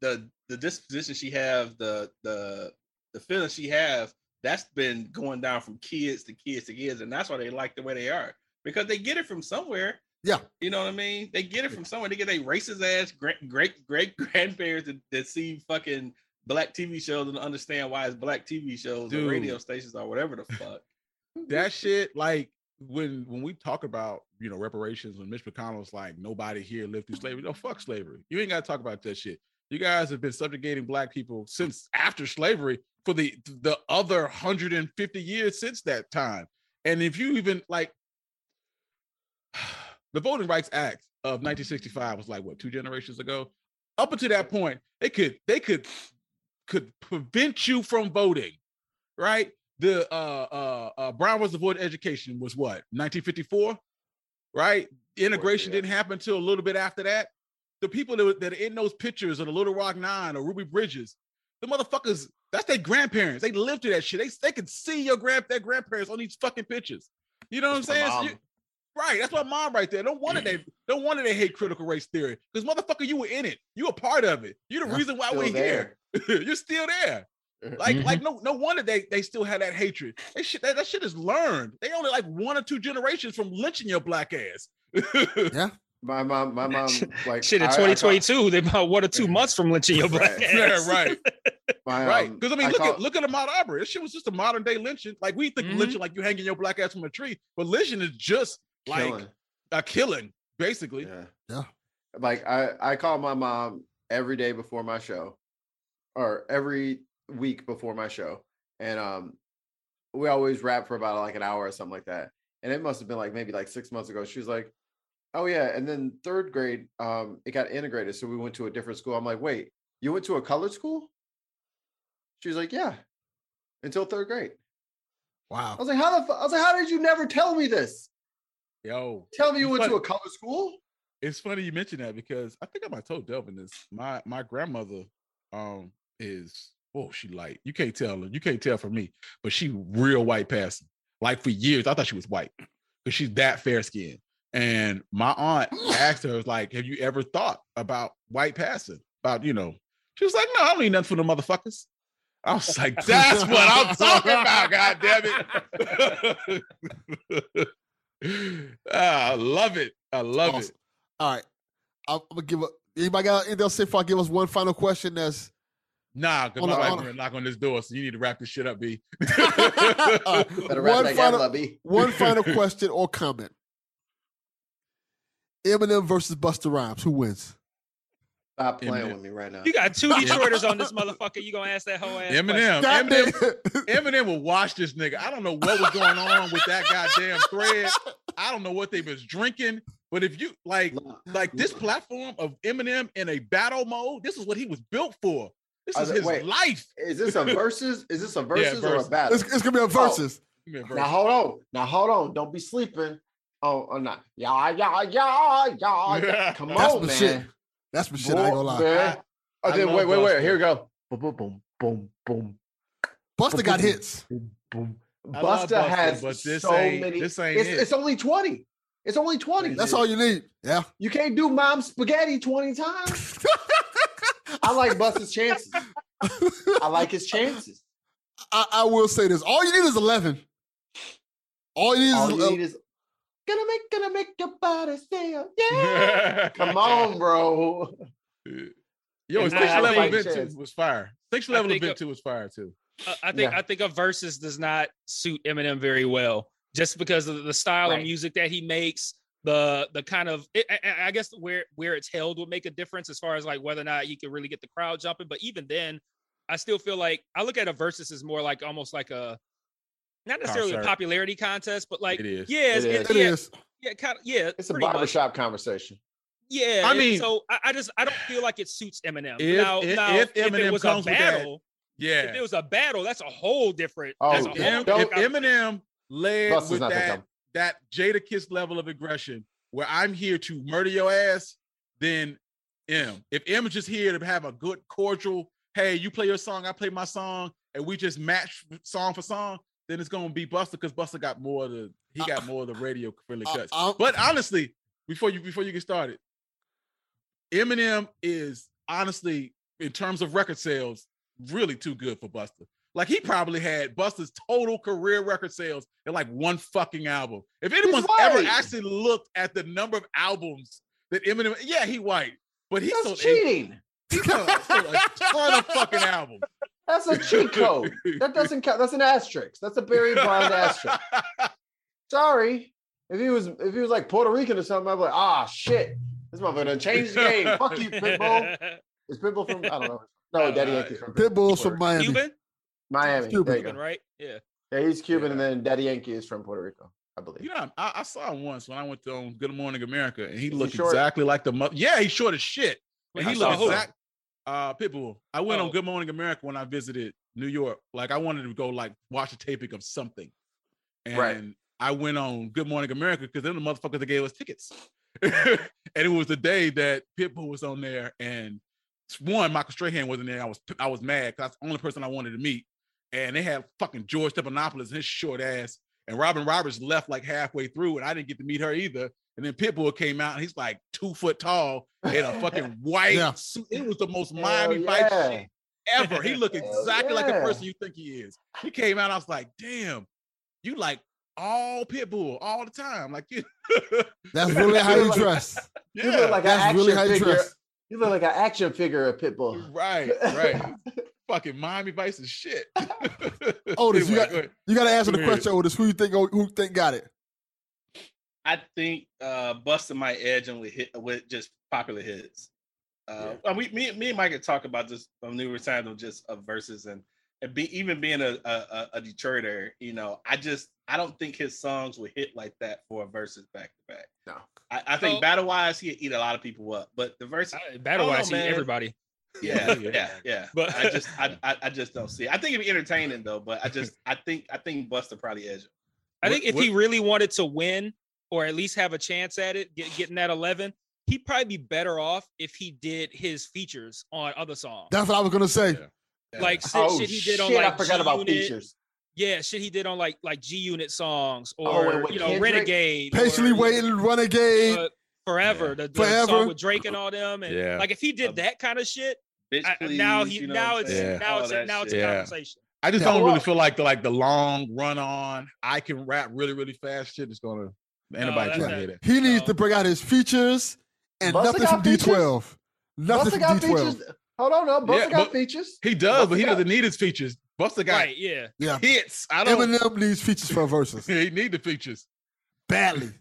Speaker 6: the the disposition she have, the the the feeling she have. That's been going down from kids to kids to kids, and that's why they like the way they are because they get it from somewhere.
Speaker 2: Yeah.
Speaker 6: you know what I mean. They get it from somewhere. They get their racist ass great great great <laughs> grandparents that, that see fucking black TV shows and understand why it's black TV shows or radio stations or whatever the fuck.
Speaker 5: that shit, like when when we talk about you know reparations, when Mitch McConnell's like nobody here lived through slavery, no fuck slavery. You ain't got to talk about that shit. You guys have been subjugating black people since after slavery for the the other 150 years since that time. And if you even like <sighs> the Voting Rights Act of 1965 was like what two generations ago. Up until that point, they could they could could prevent you from voting, right? The uh uh, uh Brown was avoid education was what 1954, right? Integration
Speaker 3: yeah.
Speaker 5: didn't happen until a little bit after that. The people that, that are in those pictures of the Little Rock Nine or Ruby Bridges, the motherfuckers, that's their grandparents. They lived through that shit. They, they could see your grand their grandparents on these fucking pictures. You know what I'm saying? So you- Right, that's my mom right there. No wonder they no wonder they hate critical race theory. Because motherfucker, you were in it. You were part of it. You're the
Speaker 2: Yeah,
Speaker 5: reason why we're
Speaker 3: there.
Speaker 5: here. <laughs> You're still there. Like,
Speaker 4: Mhm.
Speaker 5: like no, no wonder they they still had that hatred. They shit that, that shit is learned. They only like one or two generations from lynching your black ass. <laughs>
Speaker 3: My mom, my mom, <laughs> like
Speaker 4: Shit, in
Speaker 3: I- I call-
Speaker 4: 2022, they about one or two months from lynching your black
Speaker 3: Right.
Speaker 4: ass.
Speaker 5: yeah, right, <laughs>
Speaker 3: my,
Speaker 5: right.
Speaker 3: um,
Speaker 5: Because I mean, look
Speaker 3: call-
Speaker 5: at look at Ahmaud Arbery. This shit was just a modern day lynching. Like we think
Speaker 4: Mhm.
Speaker 5: lynching like you hanging your black ass from a tree, but lynching is just like
Speaker 3: killing.
Speaker 5: a killing, basically.
Speaker 3: Yeah.
Speaker 2: Yeah.
Speaker 3: Like I, I call my mom every day before my show, or every week before my show, and um, we always rap for about like an hour or something like that. And it must have been like maybe like six months ago. She was like, "Oh yeah," and then third grade, um, it got integrated, so we went to a different school. I'm like, "Wait, you went to a colored school?" She was like, "Yeah," until third grade.
Speaker 2: Wow.
Speaker 3: I was like, "How the? Fu-? I was like, how did you never tell me this?
Speaker 5: Yo,
Speaker 3: Tell me you went to a colored school."
Speaker 5: it's funny you mentioned that because I think I might told Delvin this. My my grandmother um is oh she light. You can't tell her. You can't tell from me, but she real white passing. Like for years, I thought she was white because she's that fair skinned. And my aunt asked her, like, have you ever thought about white passing? About, you know, she was like, no, I don't need nothing for the motherfuckers. I was like, that's what I'm talking about, god damn it. <laughs> ah, I love it. I love
Speaker 2: Awesome. All right. I'm, I'm gonna give up. anybody got anything else to say before I give us one final question that's.
Speaker 5: Nah, because
Speaker 2: On
Speaker 5: my
Speaker 2: the-
Speaker 5: wife gonna knock on this door, so you need to wrap this shit up, B. <laughs>
Speaker 2: Uh,
Speaker 3: wrap
Speaker 2: one
Speaker 3: that
Speaker 2: final,
Speaker 3: up, B.
Speaker 2: one final <laughs> question or comment. Eminem versus Busta Rhymes. Who wins?
Speaker 3: Stop playing
Speaker 5: Eminem.
Speaker 3: with me right now.
Speaker 4: You got two Detroiters on this motherfucker. You gonna ask that whole ass
Speaker 5: Eminem,
Speaker 2: God
Speaker 5: Eminem,
Speaker 2: damn.
Speaker 5: Eminem will watch this nigga. I don't know what was going on with that goddamn thread. I don't know what they was drinking, but if you like, like this platform of Eminem in a battle mode, this is what he was built for. This
Speaker 3: Are
Speaker 5: is his
Speaker 3: wait.
Speaker 5: life.
Speaker 3: Is this a <laughs> versus? Is this a versus or a battle?
Speaker 2: It's, it's gonna be a oh. versus.
Speaker 5: Give me a
Speaker 3: Now hold on. Now hold on. Don't be sleeping. Oh, oh not. Yeah, yeah, yeah, yeah. yeah. Come
Speaker 2: That's
Speaker 3: on,
Speaker 2: my
Speaker 3: man.
Speaker 2: shit. That's my shit. I ain't gonna lie.
Speaker 3: Man. Oh,
Speaker 5: I
Speaker 3: then
Speaker 5: love
Speaker 3: wait, wait, wait. Here we go. Boom, boom, boom, boom, boom,
Speaker 2: Busta got hits.
Speaker 3: boom, boom. Busta
Speaker 5: Busta,
Speaker 3: has
Speaker 5: but this
Speaker 3: so
Speaker 5: ain't-
Speaker 3: many.
Speaker 5: this ain't
Speaker 3: it's,
Speaker 5: it.
Speaker 3: it's only twenty. It's only twenty.
Speaker 2: That's all you need. Yeah.
Speaker 3: You can't do mom spaghetti twenty times. I like Busta's chances. I like his chances. <laughs>
Speaker 2: I, I will say this. All you need is eleven. All you need
Speaker 3: All
Speaker 2: is
Speaker 3: you need is gonna make, gonna make your body say, <laughs> yeah. Come on, bro. <laughs>
Speaker 5: Yo,
Speaker 3: And
Speaker 5: six
Speaker 4: I
Speaker 5: level
Speaker 4: think-
Speaker 5: event two was fire. Six level
Speaker 4: think
Speaker 5: event
Speaker 4: a-
Speaker 5: two was fire too.
Speaker 4: I think
Speaker 3: Yeah.
Speaker 4: I think a versus does not suit Eminem very well, just because of the style of music that he makes. The the kind of it, I, I guess where where it's held would make a difference as far as like whether or not you can really get the crowd jumping. But even then, I still feel like I look at a versus as more like almost like a not necessarily
Speaker 5: Concert.
Speaker 4: a popularity contest, but like
Speaker 5: It is.
Speaker 4: yeah, it's,
Speaker 3: It
Speaker 4: it's-
Speaker 2: It
Speaker 4: yeah,
Speaker 2: is.
Speaker 4: yeah, kind of yeah.
Speaker 3: It's a
Speaker 4: pretty much.
Speaker 3: barbershop conversation.
Speaker 4: Yeah,
Speaker 5: I mean-
Speaker 4: so I, I just I don't feel like it suits Eminem.
Speaker 5: If-
Speaker 4: now,
Speaker 5: if-
Speaker 4: now
Speaker 5: if
Speaker 4: if,
Speaker 5: Eminem
Speaker 4: it was
Speaker 5: comes
Speaker 4: a
Speaker 5: with that-
Speaker 4: battle,
Speaker 5: Yeah.
Speaker 4: If it was a battle, that's a whole different.
Speaker 3: Oh,
Speaker 4: that's a
Speaker 3: yeah.
Speaker 4: whole
Speaker 5: Em- if Eminem led
Speaker 3: Busta's
Speaker 5: with that,
Speaker 3: come.
Speaker 5: that Jadakiss level of aggression, where I'm here to murder your ass, then M. If M is just here to have a good cordial, hey, you play your song, I play my song, and we just match song for song, then it's gonna be Busta because Busta got more of the he got more of the radio friendly
Speaker 2: Uh,
Speaker 5: cuts.
Speaker 2: I'm-
Speaker 5: But honestly, before you before you get started, Eminem is honestly, in terms of record sales, really too good for Busta. Like he probably had Busta's total career record sales in like one fucking album. If anyone's ever actually looked at the number of albums that Eminem, yeah, he white, but he's
Speaker 3: cheating.
Speaker 5: he sold, sold a ton of fucking albums. <laughs>
Speaker 3: That's a cheat code. That doesn't count. That's an asterisk. That's a Barry Bond asterisk. <laughs> Sorry. If he was if he was like Puerto Rican or something, I'd be like, ah shit. This motherfucker done changed the game. <laughs> Fuck you, Pitbull. Is Pitbull from I don't know. No, Daddy
Speaker 5: Uh,
Speaker 3: Yankee's from
Speaker 2: Pitbull's from Miami.
Speaker 4: Cuban,
Speaker 3: Miami.
Speaker 2: Cuban.
Speaker 4: Cuban, right? Yeah.
Speaker 3: Yeah, he's Cuban, and then Daddy Yankee is from Puerto Rico, I believe.
Speaker 5: You know, I, I saw him once when I went to um, Good Morning America, and he
Speaker 3: Is
Speaker 5: looked
Speaker 3: short?
Speaker 5: exactly like the mother. Yeah, he's short as shit. And
Speaker 4: I
Speaker 5: he
Speaker 4: saw
Speaker 5: looked
Speaker 4: who?
Speaker 5: exact. Uh, Pitbull. I went
Speaker 4: Oh.
Speaker 5: on Good Morning America when I visited New York. Like I wanted to go like watch a taping of something, and
Speaker 3: Right.
Speaker 5: I went on Good Morning America because they're the motherfuckers that gave us tickets. <laughs> and it was the day that Pitbull was on there, and one Michael Strahan wasn't there. I was I was mad because that's the only person I wanted to meet, and they had fucking George Stephanopoulos and his short ass, and Robin Roberts left like halfway through, and I didn't get to meet her either. And then Pitbull came out, and he's like two foot tall in a <laughs> fucking white
Speaker 2: Yeah.
Speaker 5: suit. It was the most
Speaker 3: Hell
Speaker 5: Miami Vice
Speaker 3: yeah.
Speaker 5: shit ever. He looked
Speaker 3: Hell
Speaker 5: exactly like the person you think he is. He came out, I was like, damn, you like all Pitbull all the time. Like you
Speaker 2: That's <laughs> really how you
Speaker 3: Like-
Speaker 2: dress. <laughs>
Speaker 3: You look like an
Speaker 2: That's
Speaker 3: action
Speaker 2: really how you
Speaker 3: figure.
Speaker 2: dress.
Speaker 3: You look like an action figure of Pitbull.
Speaker 5: right, right. <laughs> Fucking Miami Vice is shit. <laughs>
Speaker 2: Otis, you got-
Speaker 5: go.
Speaker 2: You got to answer the
Speaker 5: Yeah.
Speaker 2: question, Otis. Who you think? Who think got it?
Speaker 6: I think uh Busta might edge him with hit with just popular hits. Uh, and we, me, me and Mike had talked about this on numerous times of just of verses and and be even being a, a a- a Detroiter, you know, I just I don't think his songs would hit like that for a verses back to back.
Speaker 3: No.
Speaker 6: I, I think
Speaker 4: So-
Speaker 6: battle wise he'd eat a lot of people up, but the verse,
Speaker 4: Battle
Speaker 6: I don't
Speaker 4: wise,
Speaker 6: know,
Speaker 4: see
Speaker 6: man.
Speaker 4: everybody.
Speaker 6: yeah, <laughs>
Speaker 5: Yeah.
Speaker 6: yeah, yeah.
Speaker 4: But-
Speaker 6: But I just I, I I just don't see. It. I think it'd be entertaining though, but I just I think I think Busta probably edge him.
Speaker 4: I
Speaker 5: What-
Speaker 4: think if
Speaker 5: what-
Speaker 4: he really wanted to win or at least have a chance at it, get, getting that 11, he'd probably be better off if he did his features on other songs.
Speaker 2: That's what I was gonna say.
Speaker 5: Yeah.
Speaker 4: Like shit,
Speaker 3: Oh
Speaker 4: shit he
Speaker 3: shit!
Speaker 4: did on like
Speaker 3: I forgot about
Speaker 4: G-Unit.
Speaker 3: features.
Speaker 4: Yeah, shit he did on like like G Unit songs
Speaker 3: Oh,
Speaker 4: or
Speaker 3: and
Speaker 4: you know
Speaker 3: Kendrick?
Speaker 4: Renegade.
Speaker 2: Patiently
Speaker 4: or,
Speaker 2: waiting, renegade.
Speaker 4: uh, forever. The, the
Speaker 2: Forever.
Speaker 4: song with Drake and all them. And
Speaker 5: Yeah.
Speaker 4: like if he did
Speaker 6: Um,
Speaker 4: that kind of shit,
Speaker 6: Bitch,
Speaker 4: I,
Speaker 6: please,
Speaker 4: now he
Speaker 6: you know
Speaker 4: now it's?
Speaker 5: Yeah.
Speaker 4: now
Speaker 6: All
Speaker 4: it's a,
Speaker 6: that
Speaker 4: now it's a conversation.
Speaker 5: I just don't really feel like the like the long run on. I can rap really really fast. Shit is gonna anybody
Speaker 4: that's
Speaker 5: trying to
Speaker 4: not-
Speaker 5: hear that.
Speaker 2: He needs
Speaker 4: No.
Speaker 2: to bring out his features and
Speaker 3: Busta
Speaker 2: nothing from? D12. Nothing
Speaker 3: Busta
Speaker 2: from D12.
Speaker 3: features. Hold on, no. Busta
Speaker 5: Yeah,
Speaker 3: got features.
Speaker 5: He does, but he
Speaker 3: Busta
Speaker 5: doesn't need his features. Busta got
Speaker 4: Right, yeah.
Speaker 2: Yeah.
Speaker 5: hits. I don't.
Speaker 2: Eminem needs features for verses <laughs>
Speaker 5: he need the features.
Speaker 2: badly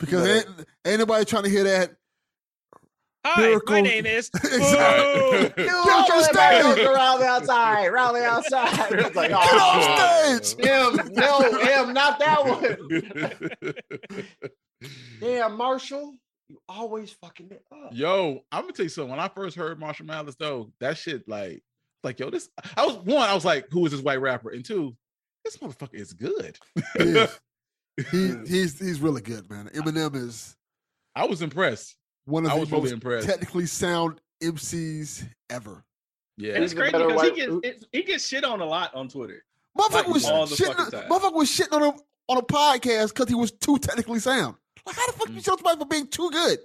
Speaker 2: because
Speaker 3: Yeah.
Speaker 2: ain't, ain't nobody trying to hear that.
Speaker 4: Hi,
Speaker 2: Miracle.
Speaker 4: my name is. <laughs>
Speaker 2: Exactly.
Speaker 4: Boo!
Speaker 3: Dude,
Speaker 2: off the stage.
Speaker 3: to around the outside, around the outside. It's like,
Speaker 2: Get oh, off
Speaker 3: oh,
Speaker 2: stage.
Speaker 3: him, no, him, not that one. <laughs> Damn, Marshall, you always fucking it up.
Speaker 5: Yo, I'm gonna tell you something. When I first heard Marshall Mathers, though, that shit like, like, yo, this. I was one. I was like, who is this white rapper? And two, this motherfucker is good.
Speaker 2: He is. He, <laughs> he's he's really good, man. Eminem is
Speaker 5: I was impressed.
Speaker 2: one of
Speaker 5: I
Speaker 2: the
Speaker 5: was really
Speaker 2: most
Speaker 5: impressed.
Speaker 2: technically sound MCs ever.
Speaker 5: Yeah,
Speaker 6: And it's crazy because he gets it, he gets shit on a lot on Twitter.
Speaker 2: Motherfucker
Speaker 6: Like,
Speaker 2: was shitting, motherfucker was shitting on a on a podcast because he was too technically sound. Like, how the fuck you
Speaker 5: Mm.
Speaker 2: show somebody for being too good?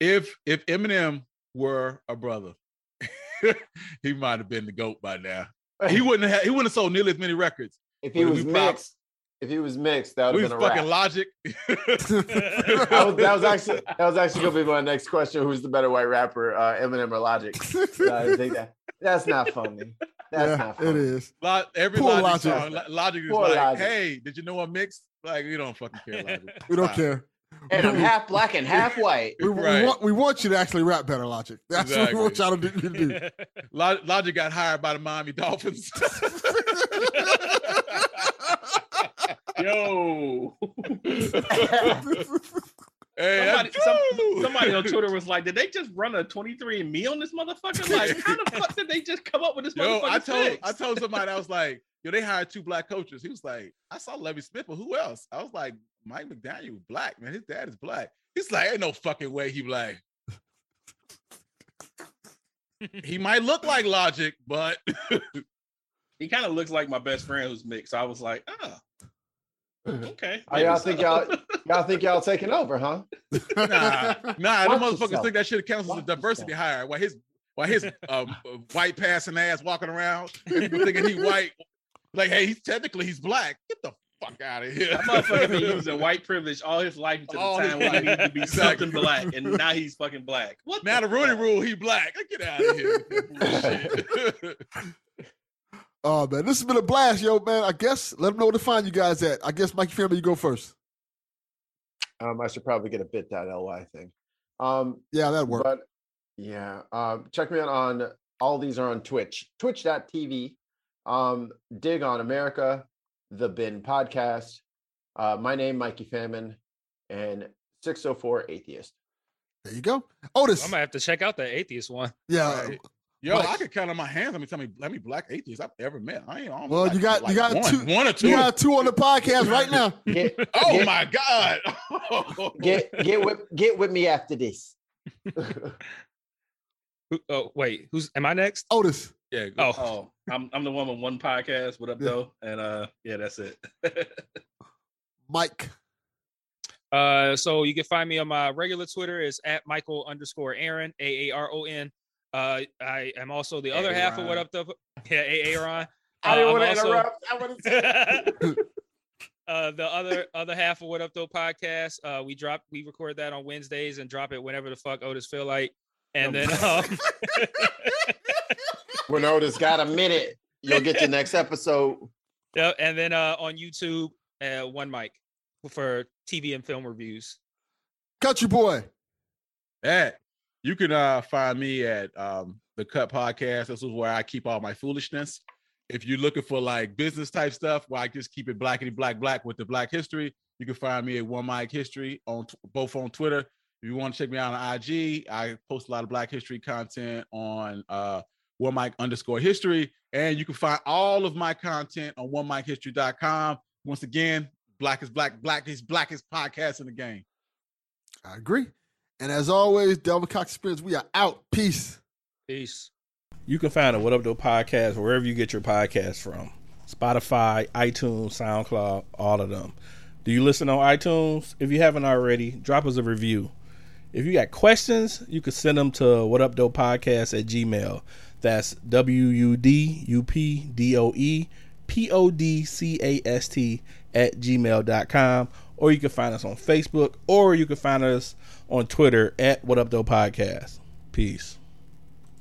Speaker 5: if if Eminem were a brother, <laughs> he might have been the goat by now. He wouldn't have. He wouldn't have sold nearly as many records.
Speaker 3: If he was
Speaker 5: we prob-
Speaker 3: mixed, if he was mixed, that would
Speaker 5: We
Speaker 3: have
Speaker 5: was
Speaker 3: been a
Speaker 5: fucking
Speaker 3: rap.
Speaker 5: Logic. <laughs> <laughs>
Speaker 3: That was, that was actually that was actually gonna be my next question. Who's the better white rapper, uh, Eminem or Logic? I think that. That's not funny. That's
Speaker 2: yeah,
Speaker 3: not funny.
Speaker 2: it is.
Speaker 5: Lo- every
Speaker 2: Poor
Speaker 5: Logic,
Speaker 2: Logic.
Speaker 5: song, Logic is
Speaker 3: Poor
Speaker 5: like,
Speaker 3: Logic.
Speaker 5: "Hey, did you know I'm mixed?" Like, we don't fucking care, Logic. <laughs>
Speaker 2: We don't
Speaker 5: Stop.
Speaker 2: care.
Speaker 3: And I'm half black and half white.
Speaker 2: We, we
Speaker 5: Right.
Speaker 2: want, we want you to actually rap better, Logic. That's what we want y'all to do. to <laughs> do. <laughs>
Speaker 5: Lo- Logic got hired by the Miami Dolphins.
Speaker 6: Yo,
Speaker 5: Hey,
Speaker 6: Somebody, some, somebody on Twitter was like, "Did they just run a 23 and me on this motherfucker? Like, how the fuck did they just come up with this
Speaker 5: Yo,
Speaker 6: motherfucker?"
Speaker 5: I told
Speaker 6: fix?
Speaker 5: I told somebody I was like, yo, they hired two black coaches. He was like, I saw Lovie Smith, but who else? I was like, Mike McDaniel, black man. His dad is black. He's like, ain't no fucking way he black. he might look like Logic, but <laughs>
Speaker 6: he kind of looks like my best friend who's mixed. So I was like, "Oh, okay."
Speaker 3: Oh, y'all
Speaker 6: maybe
Speaker 3: think y'all <laughs> y'all think y'all taking over, huh?
Speaker 5: nah, nah,
Speaker 3: Watch
Speaker 5: them motherfuckers
Speaker 3: yourself.
Speaker 5: think that shit counts as a diversity
Speaker 3: yourself.
Speaker 5: hire. While his while his um, white passing ass walking around, people thinking he white. Like, hey, he's technically he's black. Get the fuck out of here.
Speaker 6: That motherfucker been using <laughs> white privilege all his life until
Speaker 5: All
Speaker 6: the time when he
Speaker 5: life.
Speaker 6: needed to be
Speaker 5: Exactly.
Speaker 6: something black, and now he's fucking black. What?
Speaker 5: Now the Rooney? Rule, he black. Get out of here. with that bullshit. <laughs> <laughs>
Speaker 2: Oh man, this has been a blast, yo, man. I guess let them know where to find you guys at. I guess Mikey Family, you go first.
Speaker 3: Um, I should probably get a bit.ly thing. Um,
Speaker 2: Yeah, that worked.
Speaker 3: But yeah, um, check me out on all these are on Twitch, twitch.tv. Um, dig on America, the Bin podcast. Uh, my name, Mikey Famine, and 604 Atheist.
Speaker 2: There you go. Otis.
Speaker 4: I might have to check out that atheist one.
Speaker 2: yeah.
Speaker 5: Right. Yo,
Speaker 2: Mike.
Speaker 5: I could count on my hands. Let me tell me, let me black atheists I've ever met. I ain't on.
Speaker 2: Well, you got- you got
Speaker 5: one,
Speaker 2: two-
Speaker 5: one or two.
Speaker 2: You got two on the podcast right now. <laughs> <laughs>
Speaker 3: Get,
Speaker 5: oh
Speaker 3: get-
Speaker 5: my god! <laughs>
Speaker 3: get get with get with me after this.
Speaker 4: Oh wait, who's am I next?
Speaker 2: Otis.
Speaker 5: Yeah.
Speaker 4: Oh,
Speaker 6: Oh, I'm I'm the one with one podcast. What up,
Speaker 2: Yeah.
Speaker 6: though? And uh, yeah, that's it. <laughs>
Speaker 2: Mike.
Speaker 4: Uh, so you can find me on my regular Twitter is at Michael underscore Aaron A A R O N. Uh, I am also the other half of what up the yeah A A Ron.
Speaker 3: I didn't
Speaker 4: Uh,
Speaker 3: want to
Speaker 4: also-
Speaker 3: interrupt. I want to <laughs>
Speaker 4: uh, the other other half of What Up Though podcast. Uh, we drop we record that on Wednesdays and drop it whenever the fuck Otis feel like. And then um, <laughs>
Speaker 3: When Otis got a minute, you'll get the next episode. <laughs>
Speaker 4: yeah, and then uh on YouTube, uh, one mic for TV and film reviews.
Speaker 2: Country boy.
Speaker 5: At you can uh find me at um the Cut Podcast. This is where I keep all my foolishness. If you're looking for like business type stuff, where I just keep it blackety black black with the Black History, you can find me at One Mic History on t- both on Twitter. If you want to check me out on IG, I post a lot of Black History content on uh One Mic underscore History, and you can find all of my content on OneMicHistory.com. Once again, Black is Black, Black is Blackest podcast in the game.
Speaker 2: I agree. And as always, Delvin Cox Experience, we are out. Peace.
Speaker 4: Peace.
Speaker 1: You can find a What Up Though podcast wherever you get your podcast from Spotify, iTunes, SoundCloud, all of them. Do you listen on iTunes? If you haven't already, drop us a review. If you got questions, you can send them to What Up Though Podcast at Gmail. That's W U D U P D O E P O D C A S T at gmail.com. Or you can find us on Facebook, or you can find us on Twitter at What Up Though Podcast. Peace.